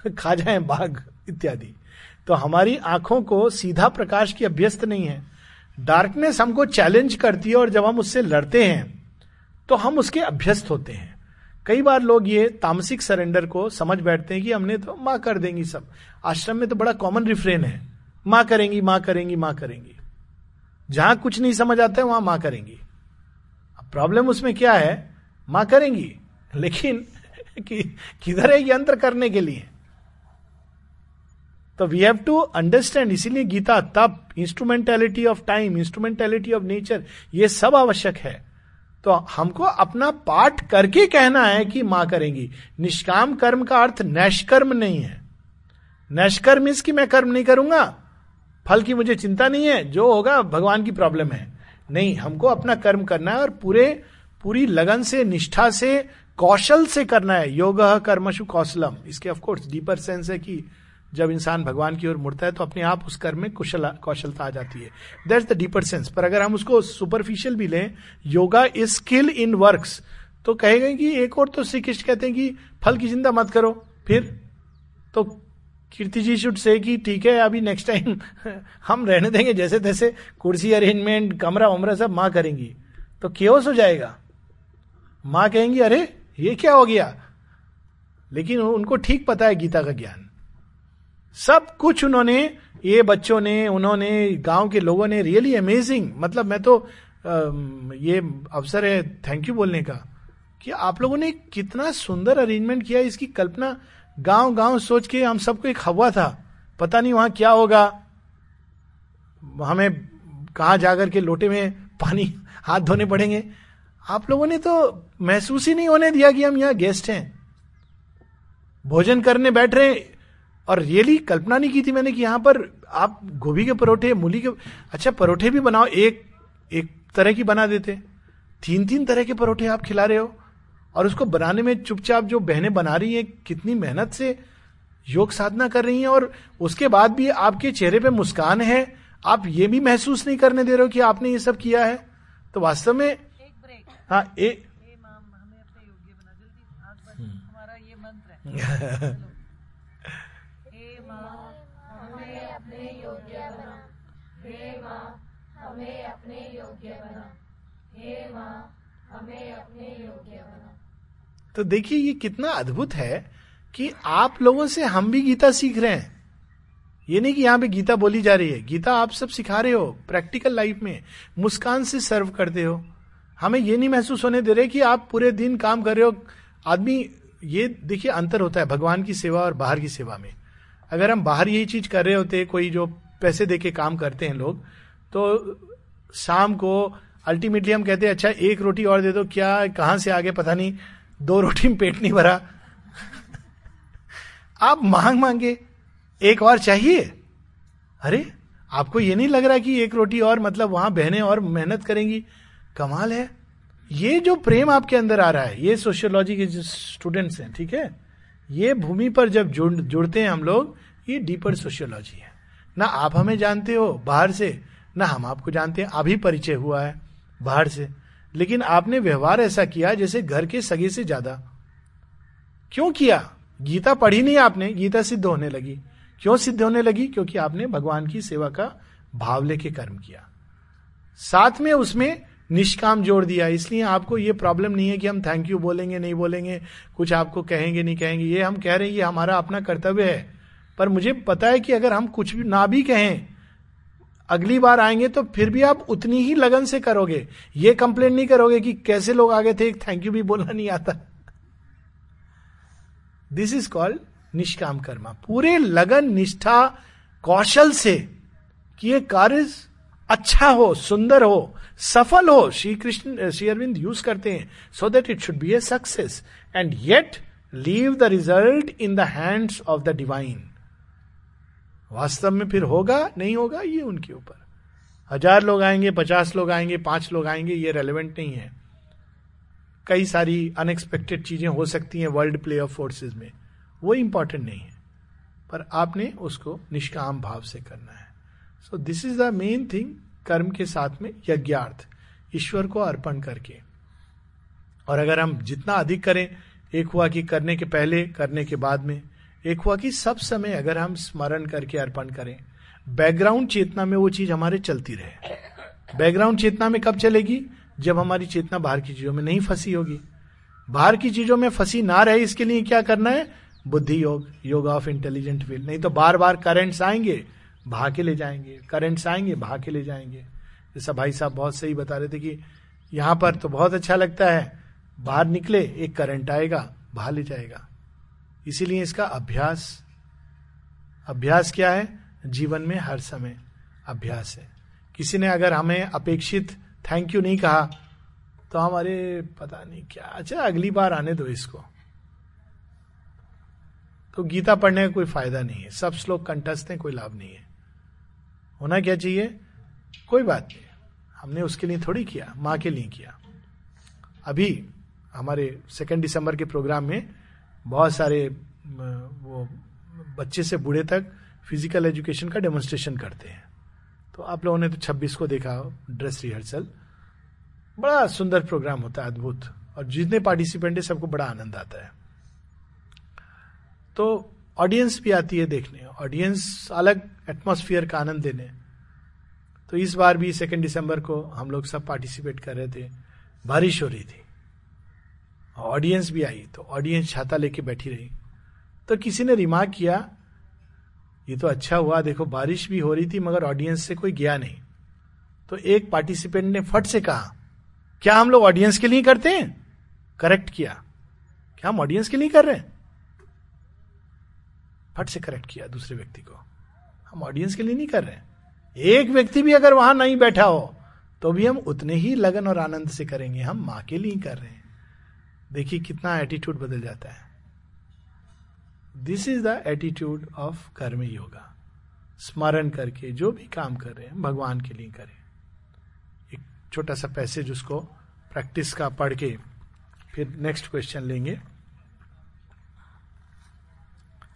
खा जाए बाघ इत्यादि। तो हमारी आँखों को सीधा प्रकाश की अभ्यस्त नहीं है। डार्कनेस हमको चैलेंज करती है और जब हम उससे लड़ते हैं तो हम उसके अभ्यस्त होते हैं। कई बार लोग ये तामसिक सरेंडर को समझ बैठते हैं कि हमने तो माँ कर देंगी सब। आश्रम में तो बड़ा कॉमन रिफ्रेन है। माँ करेंगी माँ करेंगी माँ करेंगी। जहाँ कुछ नहीं समझ आता है वहाँ माँ करेंगी। अब प्रॉब्लम उसमें क्या है? माँ करेंगी। लेकिन कि, किधर है यंत्र करने के लिए? तो वी हैव टू अंडरस्टैंड इसीलिए गीता तप instrumentality of time instrumentality of nature ये सब आवश्यक है। तो हमको अपना पाठ करके कहना है कि माँ करेंगी। निष्काम कर्म का अर्थ नैष्कर्म नहीं है। नैष्कर्म इस कि मैं कर्म नहीं करूँगा? फल की मुझे चिंता नहीं है, जो होगा भगवान की प्रॉब्लम है। नहीं, हमको अपना कर्म करना है और पूरे, पूरी लगन से, निष्ठा से, कौशल से करना है। योग कर्मशु कौशलम। इसके ऑफकोर्स डीपर सेंस है कि जब इंसान भगवान की ओर मुड़ता है तो अपने आप उस कर्म में कुशल, कौशलता आ जाती है। दैट्स द डीपर सेंस पर अगर हम उसको सुपरफिशियल भी लें, yoga is skill in works तो कहेगा कि एक और तो श्री कृष्ण कहते हैं कि फल की चिंता मत करो। फिर? तो कीर्ति जी शुड से कि ठीक है, अभी नेक्स्ट टाइम हम रहने देंगे जैसे तैसे कुर्सी अरेंजमेंट कमरा वमरा सब माँ करेंगी। तो केवस हो जाएगा। माँ कहेंगी, अरे, ये क्या हो गया? लेकिन उनको ठीक पता है गीता का ज्ञान। सब कुछ उन्होंने, ये बच्चों ने, उन्होंने, गाँव के लोगों ने रियली अमेजिंग मतलब मैं तो ये अवसर है थैंक यू बोलने का। कि आप लोगों ने कितना सुंदर अरेंजमेंट किया, इसकी कल्पना गाँव गाँव सोच के हम सबको एक हवा था। पता नहीं वहाँ क्या होगा। हमें कहा जाकर के लोटे में पानी, हाथ धोने पड़ेंगे। आप लोगों ने तो महसूस ही नहीं होने दिया कि हम यहाँ गेस्ट हैं। भोजन करने बैठ रहे और रियली कल्पना नहीं की थी मैंने कि यहाँ पर आप गोभी के परोठे, मूली के अच्छा परोठे भी बनाओ। एक एक तरह की बना देते। तीन तीन तरह के परोठे आप खिला रहे हो। और उसको बनाने में चुपचाप जो बहनें बना रही हैं कितनी मेहनत से योग साधना कर रही हैं और उसके बाद भी आपके चेहरे पे मुस्कान है आप ये भी महसूस नहीं करने दे रहे हो कि आपने ये सब किया है। तो वास्तव में हाँ है। हमें अपने योग्य बना। हे माँ हमें अपने योग्य बना। तो देखिए ये कितना अद्भुत है कि आप लोगों से हम भी गीता सीख रहे हैं। ये नहीं कि यहाँ पे गीता बोली जा रही है। गीता आप सब सिखा रहे हो, प्रैक्टिकल लाइफ में। मुस्कान से सर्व करते हो। हमें ये नहीं महसूस होने दे रहे कि आप पूरे दिन काम कर रहे हो। आदमी, ये देखिए अंतर होता है भगवान की सेवा और बाहर की सेवा में। अगर हम बाहर यही चीज़ कर रहे होते, कोई जो पैसे दे के काम करते हैं लोग तो शाम को अल्टीमेटली हम कहते हैं अच्छा एक रोटी और दे दो, क्या, कहाँ से आगे, पता नहीं। दो रोटी में पेट नहीं भरा। आप मांग मांगे, एक और चाहिए? अरे, आपको ये नहीं लग रहा कि एक रोटी और मतलब वहाँ बहने और मेहनत करेंगी? कमाल है। ये जो प्रेम आपके अंदर आ रहा है, ये सोशियोलॉजी के जो स्टूडेंट्स हैं, ठीक है? ये भूमि पर जब जुड़, जुड़ते हैं हम लोग, ये डीपर सोशियोलॉजी है। ना आप हमें जानते हो बाहर से, ना हम आपको जानते हैं। अभी परिचय हुआ है बाहर से। लेकिन आपने व्यवहार ऐसा किया जैसे घर के सगे से ज़्यादा। क्यों किया? गीता पढ़ी नहीं आपने? गीता सिद्ध होने लगी। क्यों सिद्ध होने लगी? क्योंकि आपने भगवान की सेवा का भाव लेके कर्म किया। साथ में उसमें निष्काम जोड़ दिया। इसलिए आपको ये प्रॉब्लम नहीं है कि हम थैंक यू बोलेंगे, नहीं बोलेंगे, कुछ आपको कहेंगे, नहीं कहेंगे। ये हम कह रहे हैं, ये हमारा अपना कर्तव्य है। पर मुझे पता है कि अगर हम कुछ भी ना भी कहें अगली बार आएँगे तो फिर भी आप उतनी ही लगन से करोगे। ये कंप्लेन नहीं करोगे कि कैसे लोग आगे थे थैंक यू भी बोलना नहीं आता। दिस इज़ कॉल्ड निष्काम कर्मा। पूरे लगन, निष्ठा, कौशल से कि ये कार्य अच्छा हो, सुंदर हो, सफल हो, श्री कृष्ण, श्री अरविंद यूज़ करते हैं so that it should be a success and yet leave the result in the hands of the divine वास्तव में फिर होगा, नहीं होगा, ये उनके ऊपर। हज़ार लोग आएँगे, पचास लोग आएँगे, पाँच लोग आएँगे, ये रेलिवेंट नहीं है। कई सारी अनएक्सपेक्टेड चीज़ें हो सकती हैं वर्ल्ड प्ले ऑफ़ फोर्सेस में। वो इंपॉर्टेंट नहीं है। पर आपने उसको निष्काम भाव से करना है। So this is the main thing कर्म के साथ में यज्ञार्थ, ईश्वर को अर्पण करके। और अगर हम जितना अधिक करें, एक हुआ कि करने के पहले, करने के बाद में एक हुआ कि सब समय अगर हम स्मरण करके अर्पण करें, बैकग्राउंड चेतना में वो चीज़ हमारे चलती रहे। बैकग्राउंड चेतना में कब चलेगी? जब हमारी चेतना बाहर की चीज़ों में नहीं फंसी होगी। बाहर की चीज़ों में फंसी ना रहे, इसके लिए क्या करना है? बुद्धि yoga yoga of intelligent will नहीं तो बार बार करेंट्स आएँगे भा के ले जाएँगे। करेंट्स आएँगे भा के ले जाएँगे। जैसा भाई साहब बहुत सही बता रहे थे कि यहाँ पर तो बहुत अच्छा लगता है, बाहर निकले, एक करंट आएगा भा ले जाएगा। इसीलिए इसका अभ्यास अभ्यास क्या है? जीवन में हर समय अभ्यास है। किसी ने अगर हमें अपेक्षित थैंक यू नहीं कहा तो हमारे पता नहीं क्या अच्छा अगली बार आने दो इसको। तो गीता पढ़ने का कोई फ़ायदा नहीं है। सब श्लोक कंटस्थ हैं, कोई लाभ नहीं है। होना क्या चाहिए? कोई बात नहीं। हमने उसके लिए थोड़ी किया, माँ के लिए किया। अभी हमारे सेकेंड दिसंबर के प्रोग्राम में बहुत सारे वो बच्चे से बूढ़े तक फ़िज़िकल एजुकेशन का डेमोन्स्ट्रेशन करते हैं। तो आप लोगों ने तो 26 को देखा ड्रेस रिहर्सल बड़ा सुंदर प्रोग्राम होता है, अद्भुत। और जितने पार्टिसिपेंट है, सबको बड़ा आनंद आता है। तो ऑडियंस भी आती है देखने। ऑडियंस अलग एटमोसफियर का आनंद देने। तो इस बार भी सेकेंड दिसंबर को हम लोग सब पार्टिसिपेट कर रहे थे। बारिश हो रही थी। ऑडियंस भी आई तो ऑडियंस छाता लेके बैठी रही। तो किसी ने रिमार्क किया, ये तो अच्छा हुआ, देखो बारिश भी हो रही थी, मगर ऑडियंस से कोई गया नहीं। तो एक पार्टिसिपेंट ने फट से कहा, क्या हम लोग ऑडियंस के लिए करते हैं? करेक्ट किया, क्या हम ऑडियंस के लिए कर रहे हैं? फट से करेक्ट किया दूसरे व्यक्ति को, हम ऑडियंस के लिए नहीं कर रहे हैं। एक व्यक्ति भी अगर वहाँ नहीं बैठा हो तो भी हम उतने ही लगन और आनंद से करेंगे, हम माँ के लिए कर रहे हैं। देखिए कितना एटीट्यूड बदल जाता है। This is the attitude of karma yoga स्मरण करके जो भी काम कर रहे हैं, भगवान के लिए करें। एक छोटा सा पैसेज उसको प्रैक्टिस का पढ़ के फिर नेक्स्ट क्वेश्चन लेंगे।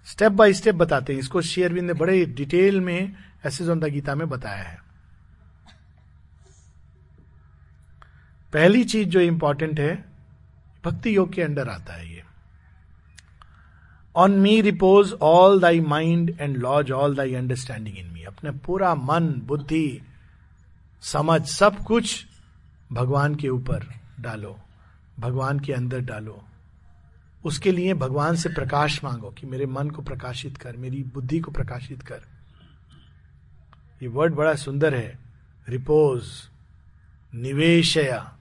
स्टेप बाय स्टेप बताते हैं। इसको शेयरविंद ने बड़े डिटेल में ऐसे गीता में बताया है। पहली चीज़ जो इंपॉर्टेंट है भक्ति योग के अंडर आता है ये। On me repose all thy mind and lodge all thy understanding in me अपने पूरा मन, बुद्धि, समझ, सब कुछ भगवान के ऊपर डालो, भगवान के अंदर डालो। उसके लिए भगवान से प्रकाश मांगो कि मेरे मन को प्रकाशित कर, मेरी बुद्धि को प्रकाशित कर। ये वर्ड बड़ा सुंदर है। Repose निवेशया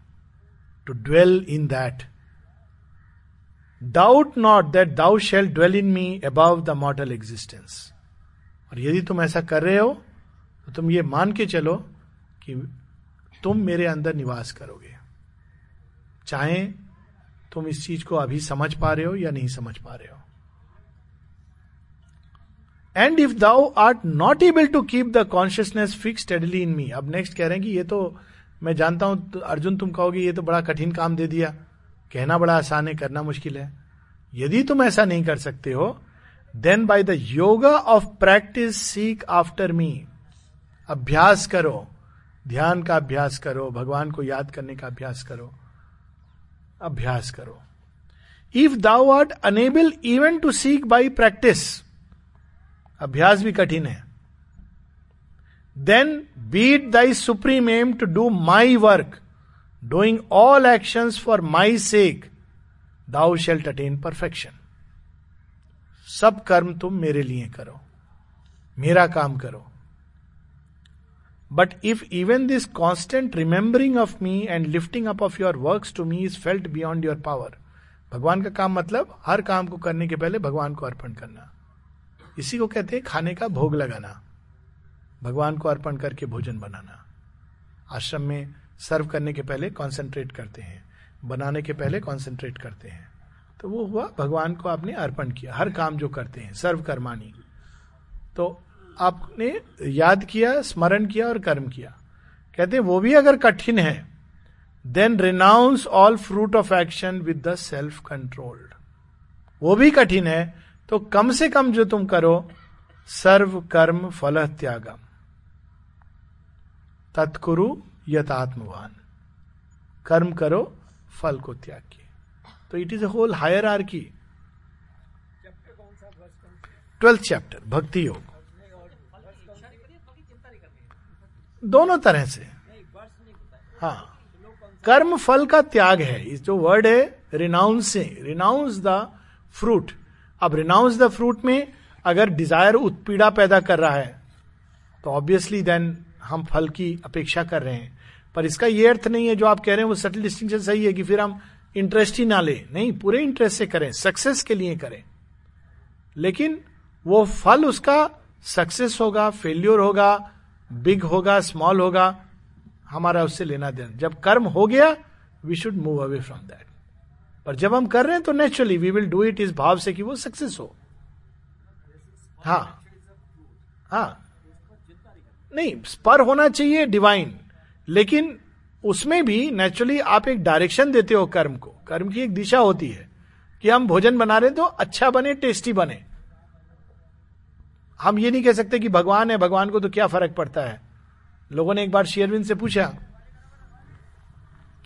to dwell in that doubt not that thou shalt dwell in me above the mortal existence और यदि तुम ऐसा कर रहे हो तो तुम ये मान के चलो कि तुम मेरे अंदर निवास करोगे। चाहे तुम इस चीज़ को अभी समझ पा रहे हो या नहीं समझ पा रहे हो। And if thou art not able to keep the consciousness fix steadily in me अब नेक्स्ट कह रहे हैं कि ये तो मैं जानता हूँ तो अर्जुन तुम कहोगे, ये तो बड़ा कठिन काम दे दिया। कहना बड़ा आसान है, करना मुश्किल है। यदि तुम ऐसा नहीं कर सकते हो then by the yoga of practice seek after me अभ्यास करो, ध्यान का अभ्यास करो, भगवान को याद करने का अभ्यास करो। अभ्यास करो। If thou art unable even to seek by practice अभ्यास भी कठिन है। Then be it thy supreme aim to do my work doing all action for my sake thou shalt attain perfection सब कर्म तुम मेरे लिए करो। मेरा काम करो। But if even this constant remembering of me and lifting up of your work to me is felt beyond your power भगवान का काम मतलब हर काम को करने के पहले भगवान को अर्पण करना। इसी को कहते हैं खाने का भोग लगाना। भगवान को अर्पण करके भोजन बनाना। आश्रम में सर्व करने के पहले कॉन्सेंट्रेट करते हैं। बनाने के पहले कॉन्सेंट्रेट करते हैं। तो वो हुआ, भगवान को आपने अर्पण किया। हर काम जो करते हैं सर्व कर्मानी। तो आपने याद किया, स्मरण किया और कर्म किया। कहते हैं, वो भी अगर कठिन है then renounce all fruit of action with the self controlled वो भी कठिन है तो कम से कम जो तुम करो सर्व कर्म फल त्यागम तत्कुरु यथात्मवान। कर्म करो, फल को त्याग किए। तो it is a whole higher are की ट्वेल्थ चैप्टर, भक्ति योग। दोनों तरह से। हाँ। कर्म, फल का त्याग है। इस जो वर्ड है रिनाउंसिंग रिनाउंस द फ्रूट अब रिनाउंस द फ्रूट में अगर डिज़ायर उत्पीड़ा पैदा कर रहा है तो ऑब्वियसली देन हम फल की अपेक्षा कर रहे हैं। पर इसका ये अर्थ नहीं है जो आप कह रहे हैं वो सटल डिस्टिंक्शन सही है कि फिर हम इंटरेस्ट ही ना ले। नहीं, पूरे इंटरेस्ट से करें सक्सेस के लिए करें। लेकिन वो फल उसका सक्सेस होगा फेल्योर होगा बिग होगा स्मॉल होगा, हमारा उससे लेना देना। जब कर्म हो गया we should move away from that पर जब हम कर रहे हैं तो naturally we will do it इस भाव से कि वो सक्सेस हो। हाँ। हाँ। नहीं स्पर होना चाहिए डिवाइन लेकिन उसमें भी नेचुरली आप एक डायरेक्शन देते हो कर्म को। कर्म की एक दिशा होती है कि हम भोजन बना रहे तो अच्छा बने टेस्टी बने। हम ये नहीं कह सकते कि भगवान है, भगवान को तो क्या फ़र्क पड़ता है? लोगों ने एक बार शेयरविंद से पूछा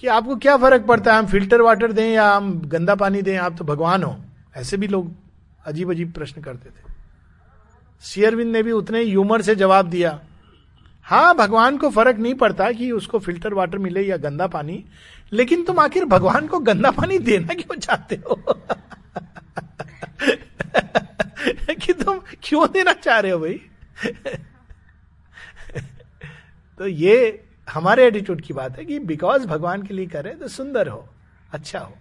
कि आपको क्या फ़र्क पड़ता है, हम फ़िल्टर वाटर दें या हम गंदा पानी दें? आप तो भगवान हो। ऐसे भी लोग अजीब अजीब प्रश्न करते थे। शेयरविंद ने भी उतने ह्यूमर से जवाब दिया हाँ भगवान को फ़र्क नहीं पड़ता कि उसको फ़िल्टर वाटर मिले या गंदा पानी, लेकिन तुम आखिर भगवान को गंदा पानी देना क्यों चाहते हो? कि तुम क्यों देना चाह रहे हो भाई? तो ये हमारे एटीट्यूड की बात है कि बिकॉज़ भगवान के लिए करे तो सुंदर हो अच्छा हो।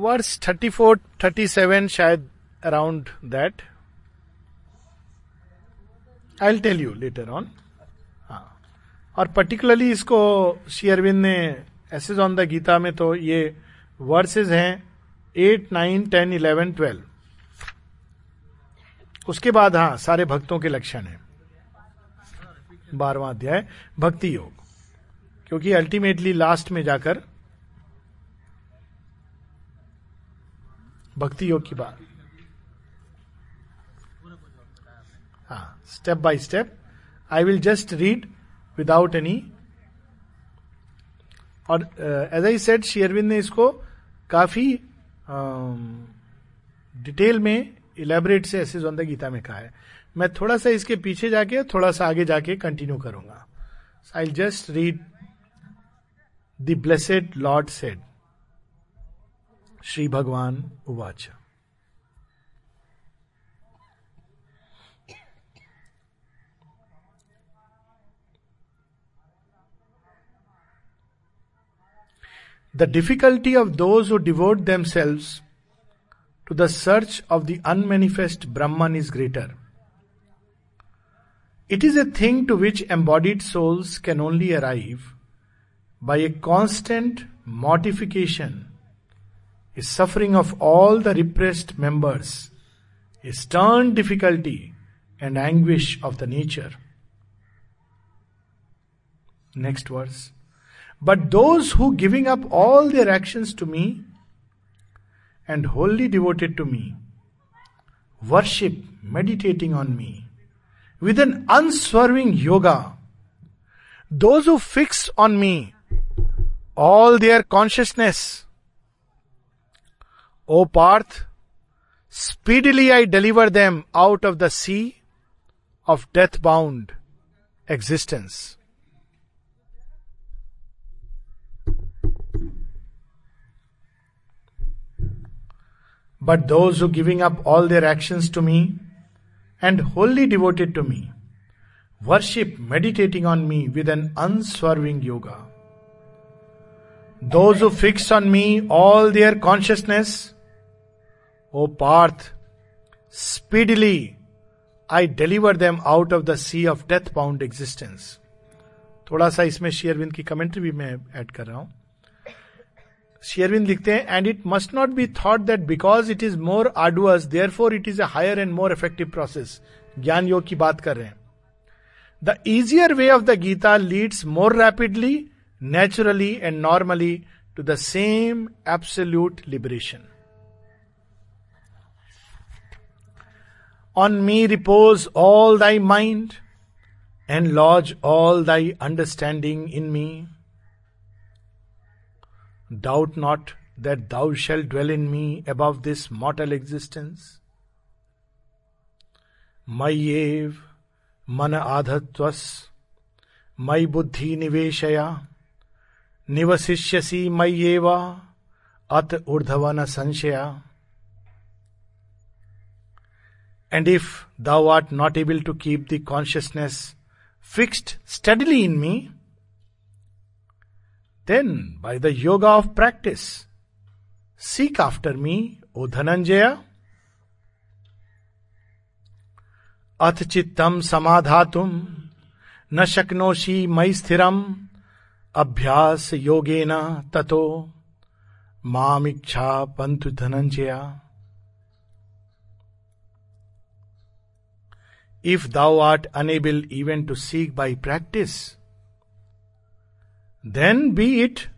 Verse thirty four thirty seven शायद around that I tell you later on हाँ. और पर्टिकुलरली इसको श्री अरविंद ने एसेज ऑन द गीता में तो ये वर्सेज हैं eight nine ten eleven twelve उसके बाद हाँ सारे भक्तों के लक्षण है। बारवा अध्याय, भक्ति योग। क्योंकि अल्टीमेटली लास्ट में जाकर भक्ति योग की बात। हाँ step by step I will just read without any और एज आई सेड शेयरविंद ने इसको काफ़ी डिटेल um, में इलेबरेट से ऐसे द्वंद गीता में कहा है। मैं थोड़ा सा इसके पीछे जाके थोड़ा सा आगे जाके कंटिन्यू करूँगा। I just read the blessed lord said Shri भगवान उवाच The difficulty of those who devote themselves to the search of the unmanifest Brahman is greater. It is a thing to which embodied souls can only arrive by a constant mortification, a suffering of all the repressed members, a stern difficulty and anguish of the nature. Next verse. But those who, giving up all their actions to me and wholly devoted to me, worship, meditating on me, with an unswerving yoga, those who fix on me all their consciousness, O Parth, speedily I deliver them out of the sea of death bound existence. but those who giving up all their actions to me and wholly devoted to me, worship meditating on me with an unswerving yoga. Those who fix on me all their consciousness, O Parth, speedily I deliver them out of the sea of death bound existence. थोड़ा सा इसमें शेयरविंद की commentary भी मैं add कर रहा हूँ। शेयरविंद लिखते हैं and it must not be thought that because it is more arduous therefore it is a higher and more effective process Jnana Yoga की बात कर रहे हैं। The easier way of the Gita leads more rapidly naturally and normally to the same absolute liberation On me repose all thy mind and lodge all thy understanding in me Doubt not that thou shalt dwell in me above this mortal existence. मय्येव मन आधत्वस मई बुद्धि निवेशया निवशिष्यसी मय्येव अत ऊर्धवन संशया And if thou art not able to keep the consciousness fixed steadily in me, then, by the yoga of practice, seek after me, O Dhananjaya. अथ चित्तम समाधातुम न शक्नोशी मई स्थिरम अभ्यास योगेन ततो माम इच्छा Dhananjaya if thou art unable even to seek by practice, then be it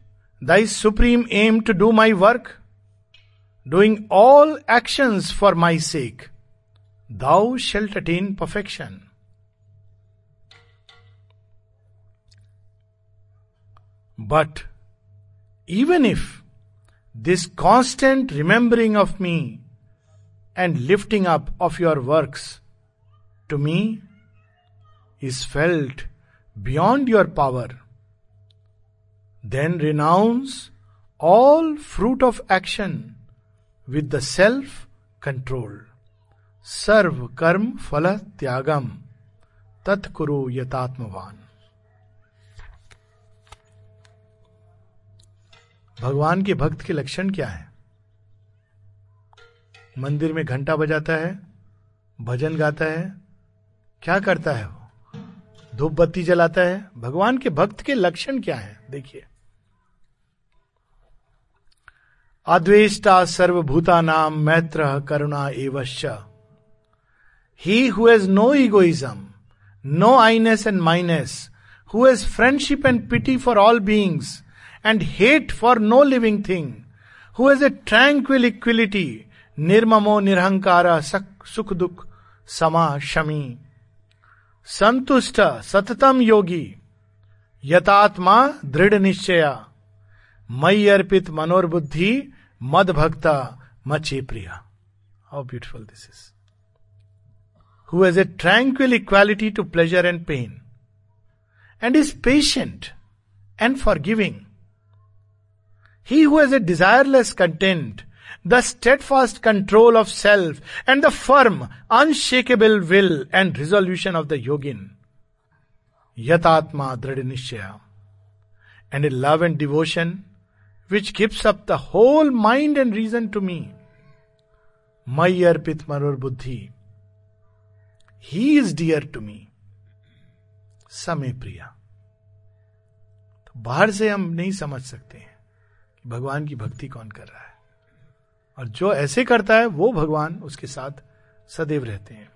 thy supreme aim to do my work, doing all actions for my sake, thou shalt attain perfection. But even if this constant remembering of me and lifting up of your works to me is felt beyond your power, then renounce all fruit of action with the self control सर्व कर्म फल त्यागम तत्कुरु यतात्मवान भगवान के भक्त के लक्षण क्या है? मंदिर में घंटा बजाता है भजन गाता है क्या करता है वो? धूप बत्ती जलाता है? भगवान के भक्त के लक्षण क्या है? देखिए। अद्वेष्टा सर्वभूता नाम मैत्र करुणा एवश्च। He who has no egoism no I-ness and mineness who has friendship and pity for all beings and hate for no living thing who has a tranquil equality निर्ममो निरहंकार सुख दुख समा शमी संतुष्ट सततम योगी, यतात्मा दृढ़ निश्चया, मई अर्पित मनोरबुद्धि, मद भक्ता मचे प्रिया। How beautiful this is who has a tranquil equality to pleasure and pain and is patient and forgiving he who a desireless content the state steadfast control of self and the firm unshakable will and resolution of the yogin यथात्मा दृढ़ निश्चय and a love and devotion which gives up the whole mind and reason to me मई अर्पित मरुर बुद्धि he is dear to me समय प्रिया बाहर से हम नहीं समझ सकते हैं भगवान की भक्ति कौन कर रहा है। और जो ऐसे करता है, वो भगवान उसके साथ सदैव रहते हैं।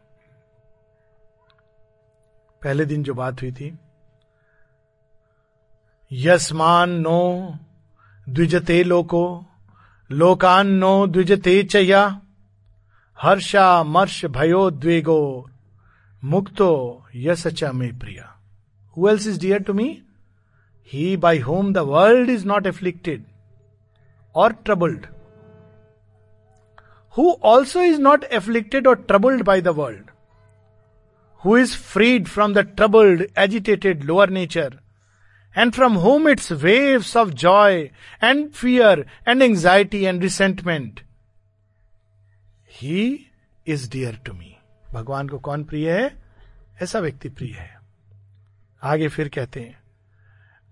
पहले दिन जो बात हुई थी, यस्मान नो द्विजते लोको, लोकान नो द्विजते चया हर्षा मर्ष भयो द्वेगो, मुक्तो यस च मे प्रिया। Who else is dear to me he by whom the world is not afflicted or troubled who also is not afflicted or troubled by the world who is freed from the troubled agitated lower nature and from whom its wave of joy and fear and anxiety and resentment he is dear to me भगवान को कौन प्रिय है? ऐसा व्यक्ति प्रिय है। आगे फिर कहते हैं,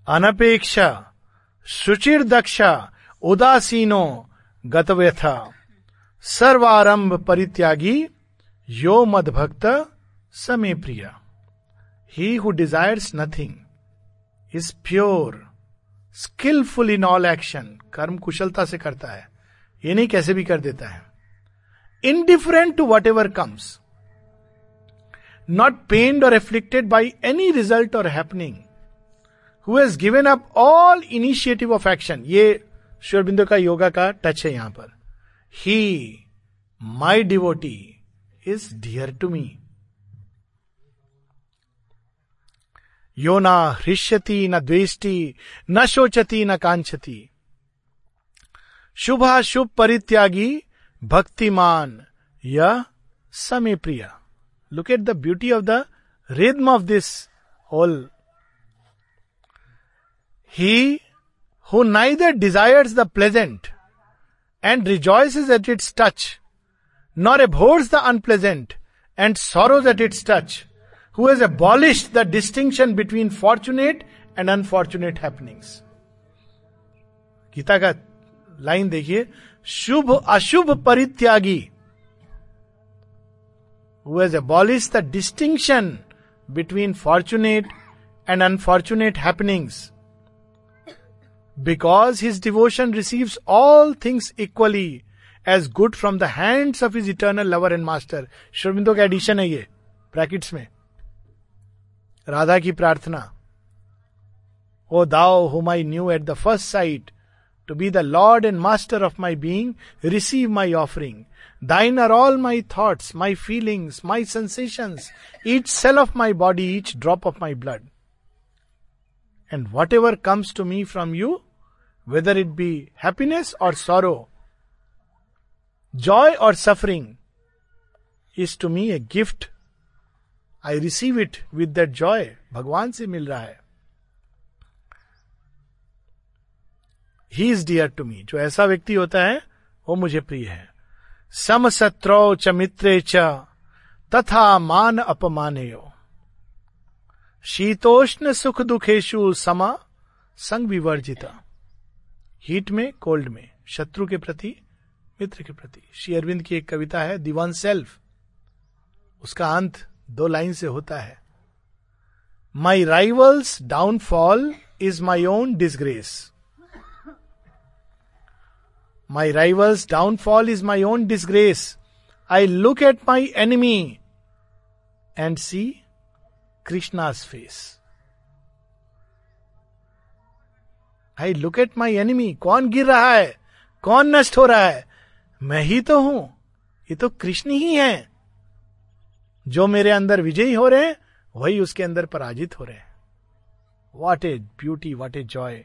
अनपेक्षा, सुचिर दक्षा, उदासीनो, गतव्यथा। सर्वारंभ परित्यागी, यो मद भक्त समे प्रिय। He who desires nothing is pure skilful in all action कर्म कुशलता से करता है, ये नहीं कैसे भी कर देता है। Indifferent to whatever comes not pained or afflicted by any result or happening who has given up all initiative of action ये श्योरबिंदु का योगा का टच है यहाँ पर। He, my devotee, is dear to me. यो न हृष्यति न द्वेष्टि न शोचति न कांक्षति। शुभ शुभ परित्यागी भक्तिमान यह समय प्रिय look at the beauty of the rhythm of this whole he who neither desires the pleasant and rejoices at its touch, nor abhors the unpleasant and sorrows at its touch, who has abolished the distinction between fortunate and unfortunate happenings. Gita का line देखिए शुभ अशुभ परित्यागी who has abolished the distinction between fortunate and unfortunate happenings because his devotion receives all things equally as good from the hands of his eternal lover and master Sri Aurobindo का addition है ये brackets में राधा की प्रार्थना O thou whom I knew at the first sight to be the lord and master of my being receive my offering thine are all my thoughts my feelings my sensations each cell of my body each drop of my blood And whatever comes to me from you whether it be happiness or sorrow joy or suffering is to me a gift I receive it with that joy भगवान से मिल रहा है। He is dear to me जो ऐसा व्यक्ति होता है, वो मुझे प्रिय है। सम समशत्रो च मित्रे च, तथा मान अपमान शीतोष्ण सुख दुखेशु समा, संग विवर्जिता। हीट में, कोल्ड में, शत्रु के प्रति, मित्र के प्रति। श्री अरविंद की एक कविता है दिवान सेल्फ। उसका अंत दो लाइन से होता है। My rival's downfall is my own disgrace my rival's downfall is my own disgrace I look at my enemy and see Krishna's face I look at my enemy कौन गिर रहा है? कौन नष्ट हो रहा है? मैं ही तो हूँ। ये तो कृष्ण ही है। जो मेरे अंदर विजयी हो रहे हैं, वही उसके अंदर पराजित हो रहे हैं। What a beauty what a joy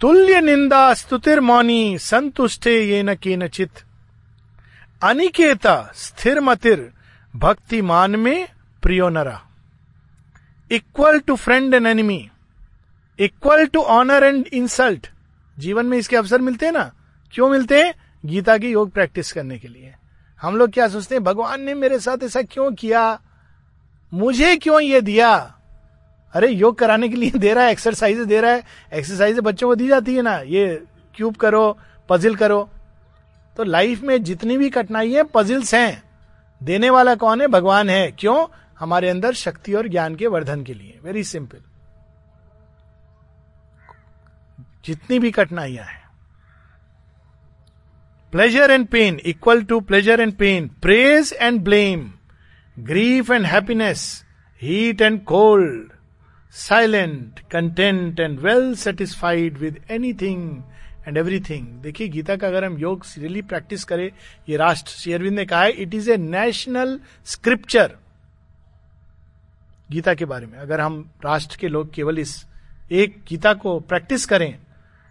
तुल्य निंदा स्तुतिर मौनी, संतुष्टे ये न के अनिकेता, स्थिर मतिर। भक्तिमान में प्रियो नरा। Equal to friend and enemy equal to honour and insult जीवन में इसके अवसर मिलते हैं ना? क्यों मिलते हैं? गीता की योग प्रैक्टिस करने के लिए। हम लोग क्या सोचते हैं? भगवान ने मेरे साथ ऐसा क्यों किया? मुझे क्यों ये दिया? अरे, योग कराने के लिए दे रहा है एक्सरसाइज दे रहा है। एक्सरसाइज बच्चों को दी जाती है ना? ये क्यूब करो पजिल करो। तो लाइफ में जितनी भी कठिनाई है पजिल्स हैं। देने वाला कौन है? भगवान है। क्यों? हमारे अंदर शक्ति और ज्ञान के वर्धन के लिए। वेरी सिंपल जितनी भी कठिनाइयाँ हैं। Pleasure and pain equal to pleasure and pain praise and blame grief and happiness heat and cold silent content and well satisfied with anything and everything देखिए, गीता का अगर हम योग रियली प्रैक्टिस करें, ये राष्ट्र, श्री अरविंद ने कहा है it is a national scripture Gita के बारे में, अगर हम राष्ट्र के लोग केवल इस एक गीता को प्रैक्टिस करें,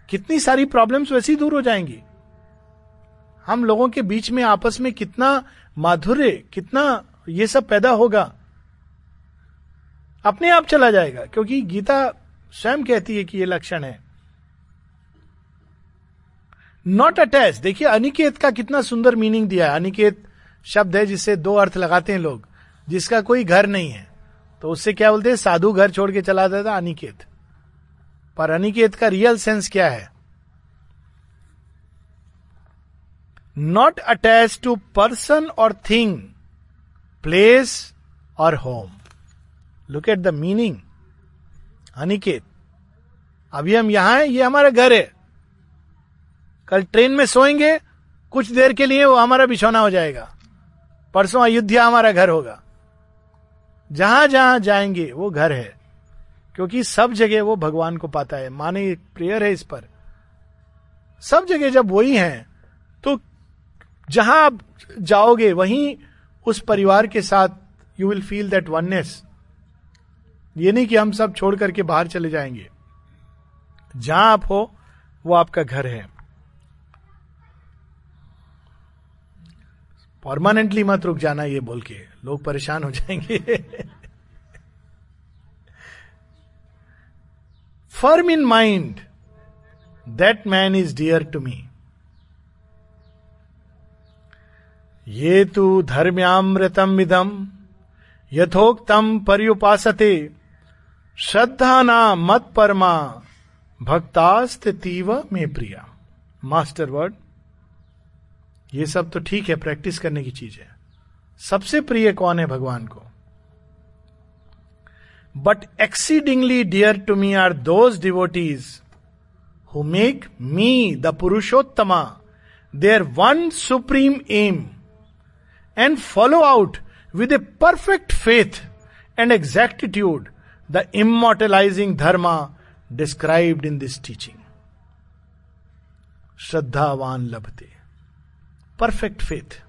कितनी सारी प्रॉब्लम्स वैसी दूर हो जाएँगी? हम लोगों के बीच में, आपस में कितना माधुर्य, कितना ये सब पैदा होगा? अपने आप चला जाएगा, क्योंकि गीता स्वयं कहती है कि ये लक्षण है। नॉट अटैच देखिए, अनिकेत का कितना सुंदर मीनिंग दिया है। अनिकेत शब्द है जिससे दो अर्थ लगाते हैं लोग, जिसका कोई घर नहीं है। तो उससे क्या बोलते हैं? साधु घर छोड़ के चला जाता अनिकेत। पर अनिकेत का रियल सेंस क्या है? Not attach to person or thing place or home look at the meaning Aniket, अभी हम यहाँ हैं, ये हमारा घर है। कल ट्रेन में सोएँगे, कुछ देर के लिए वो हमारा बिछौना हो जाएगा। परसों अयोध्या हमारा घर होगा। जहाँ जहाँ जाएँगे, वो घर है। क्योंकि सब जगह वो भगवान को पाता है। माने एक प्रेयर है इस पर। सब जगह जब वही है तो जहाँ आप जाओगे, वहीं उस परिवार के साथ you will feel that oneness ये नहीं कि हम सब छोड़ करके बाहर चले जाएँगे। जहाँ आप हो, वो आपका घर है। परमानेंटली मत रुक जाना ये बोल के। लोग परेशान हो जाएँगे। Firm in mind that man is dear to me ये तो धर्म्यामृतम विदम यथोक्तम पर्युपासते। श्रद्धा ना मत परमा भक्तास्त तीव में प्रिया। मास्टर वर्ड ये सब तो ठीक है प्रैक्टिस करने की चीज़ है। सबसे प्रिय कौन है भगवान को? But exceedingly dear to me are those devotees who make me the Purushottama their one supreme aim and follow out with a perfect faith and exactitude the immortalising dharma described in this teaching श्रद्धावान लभते perfect faith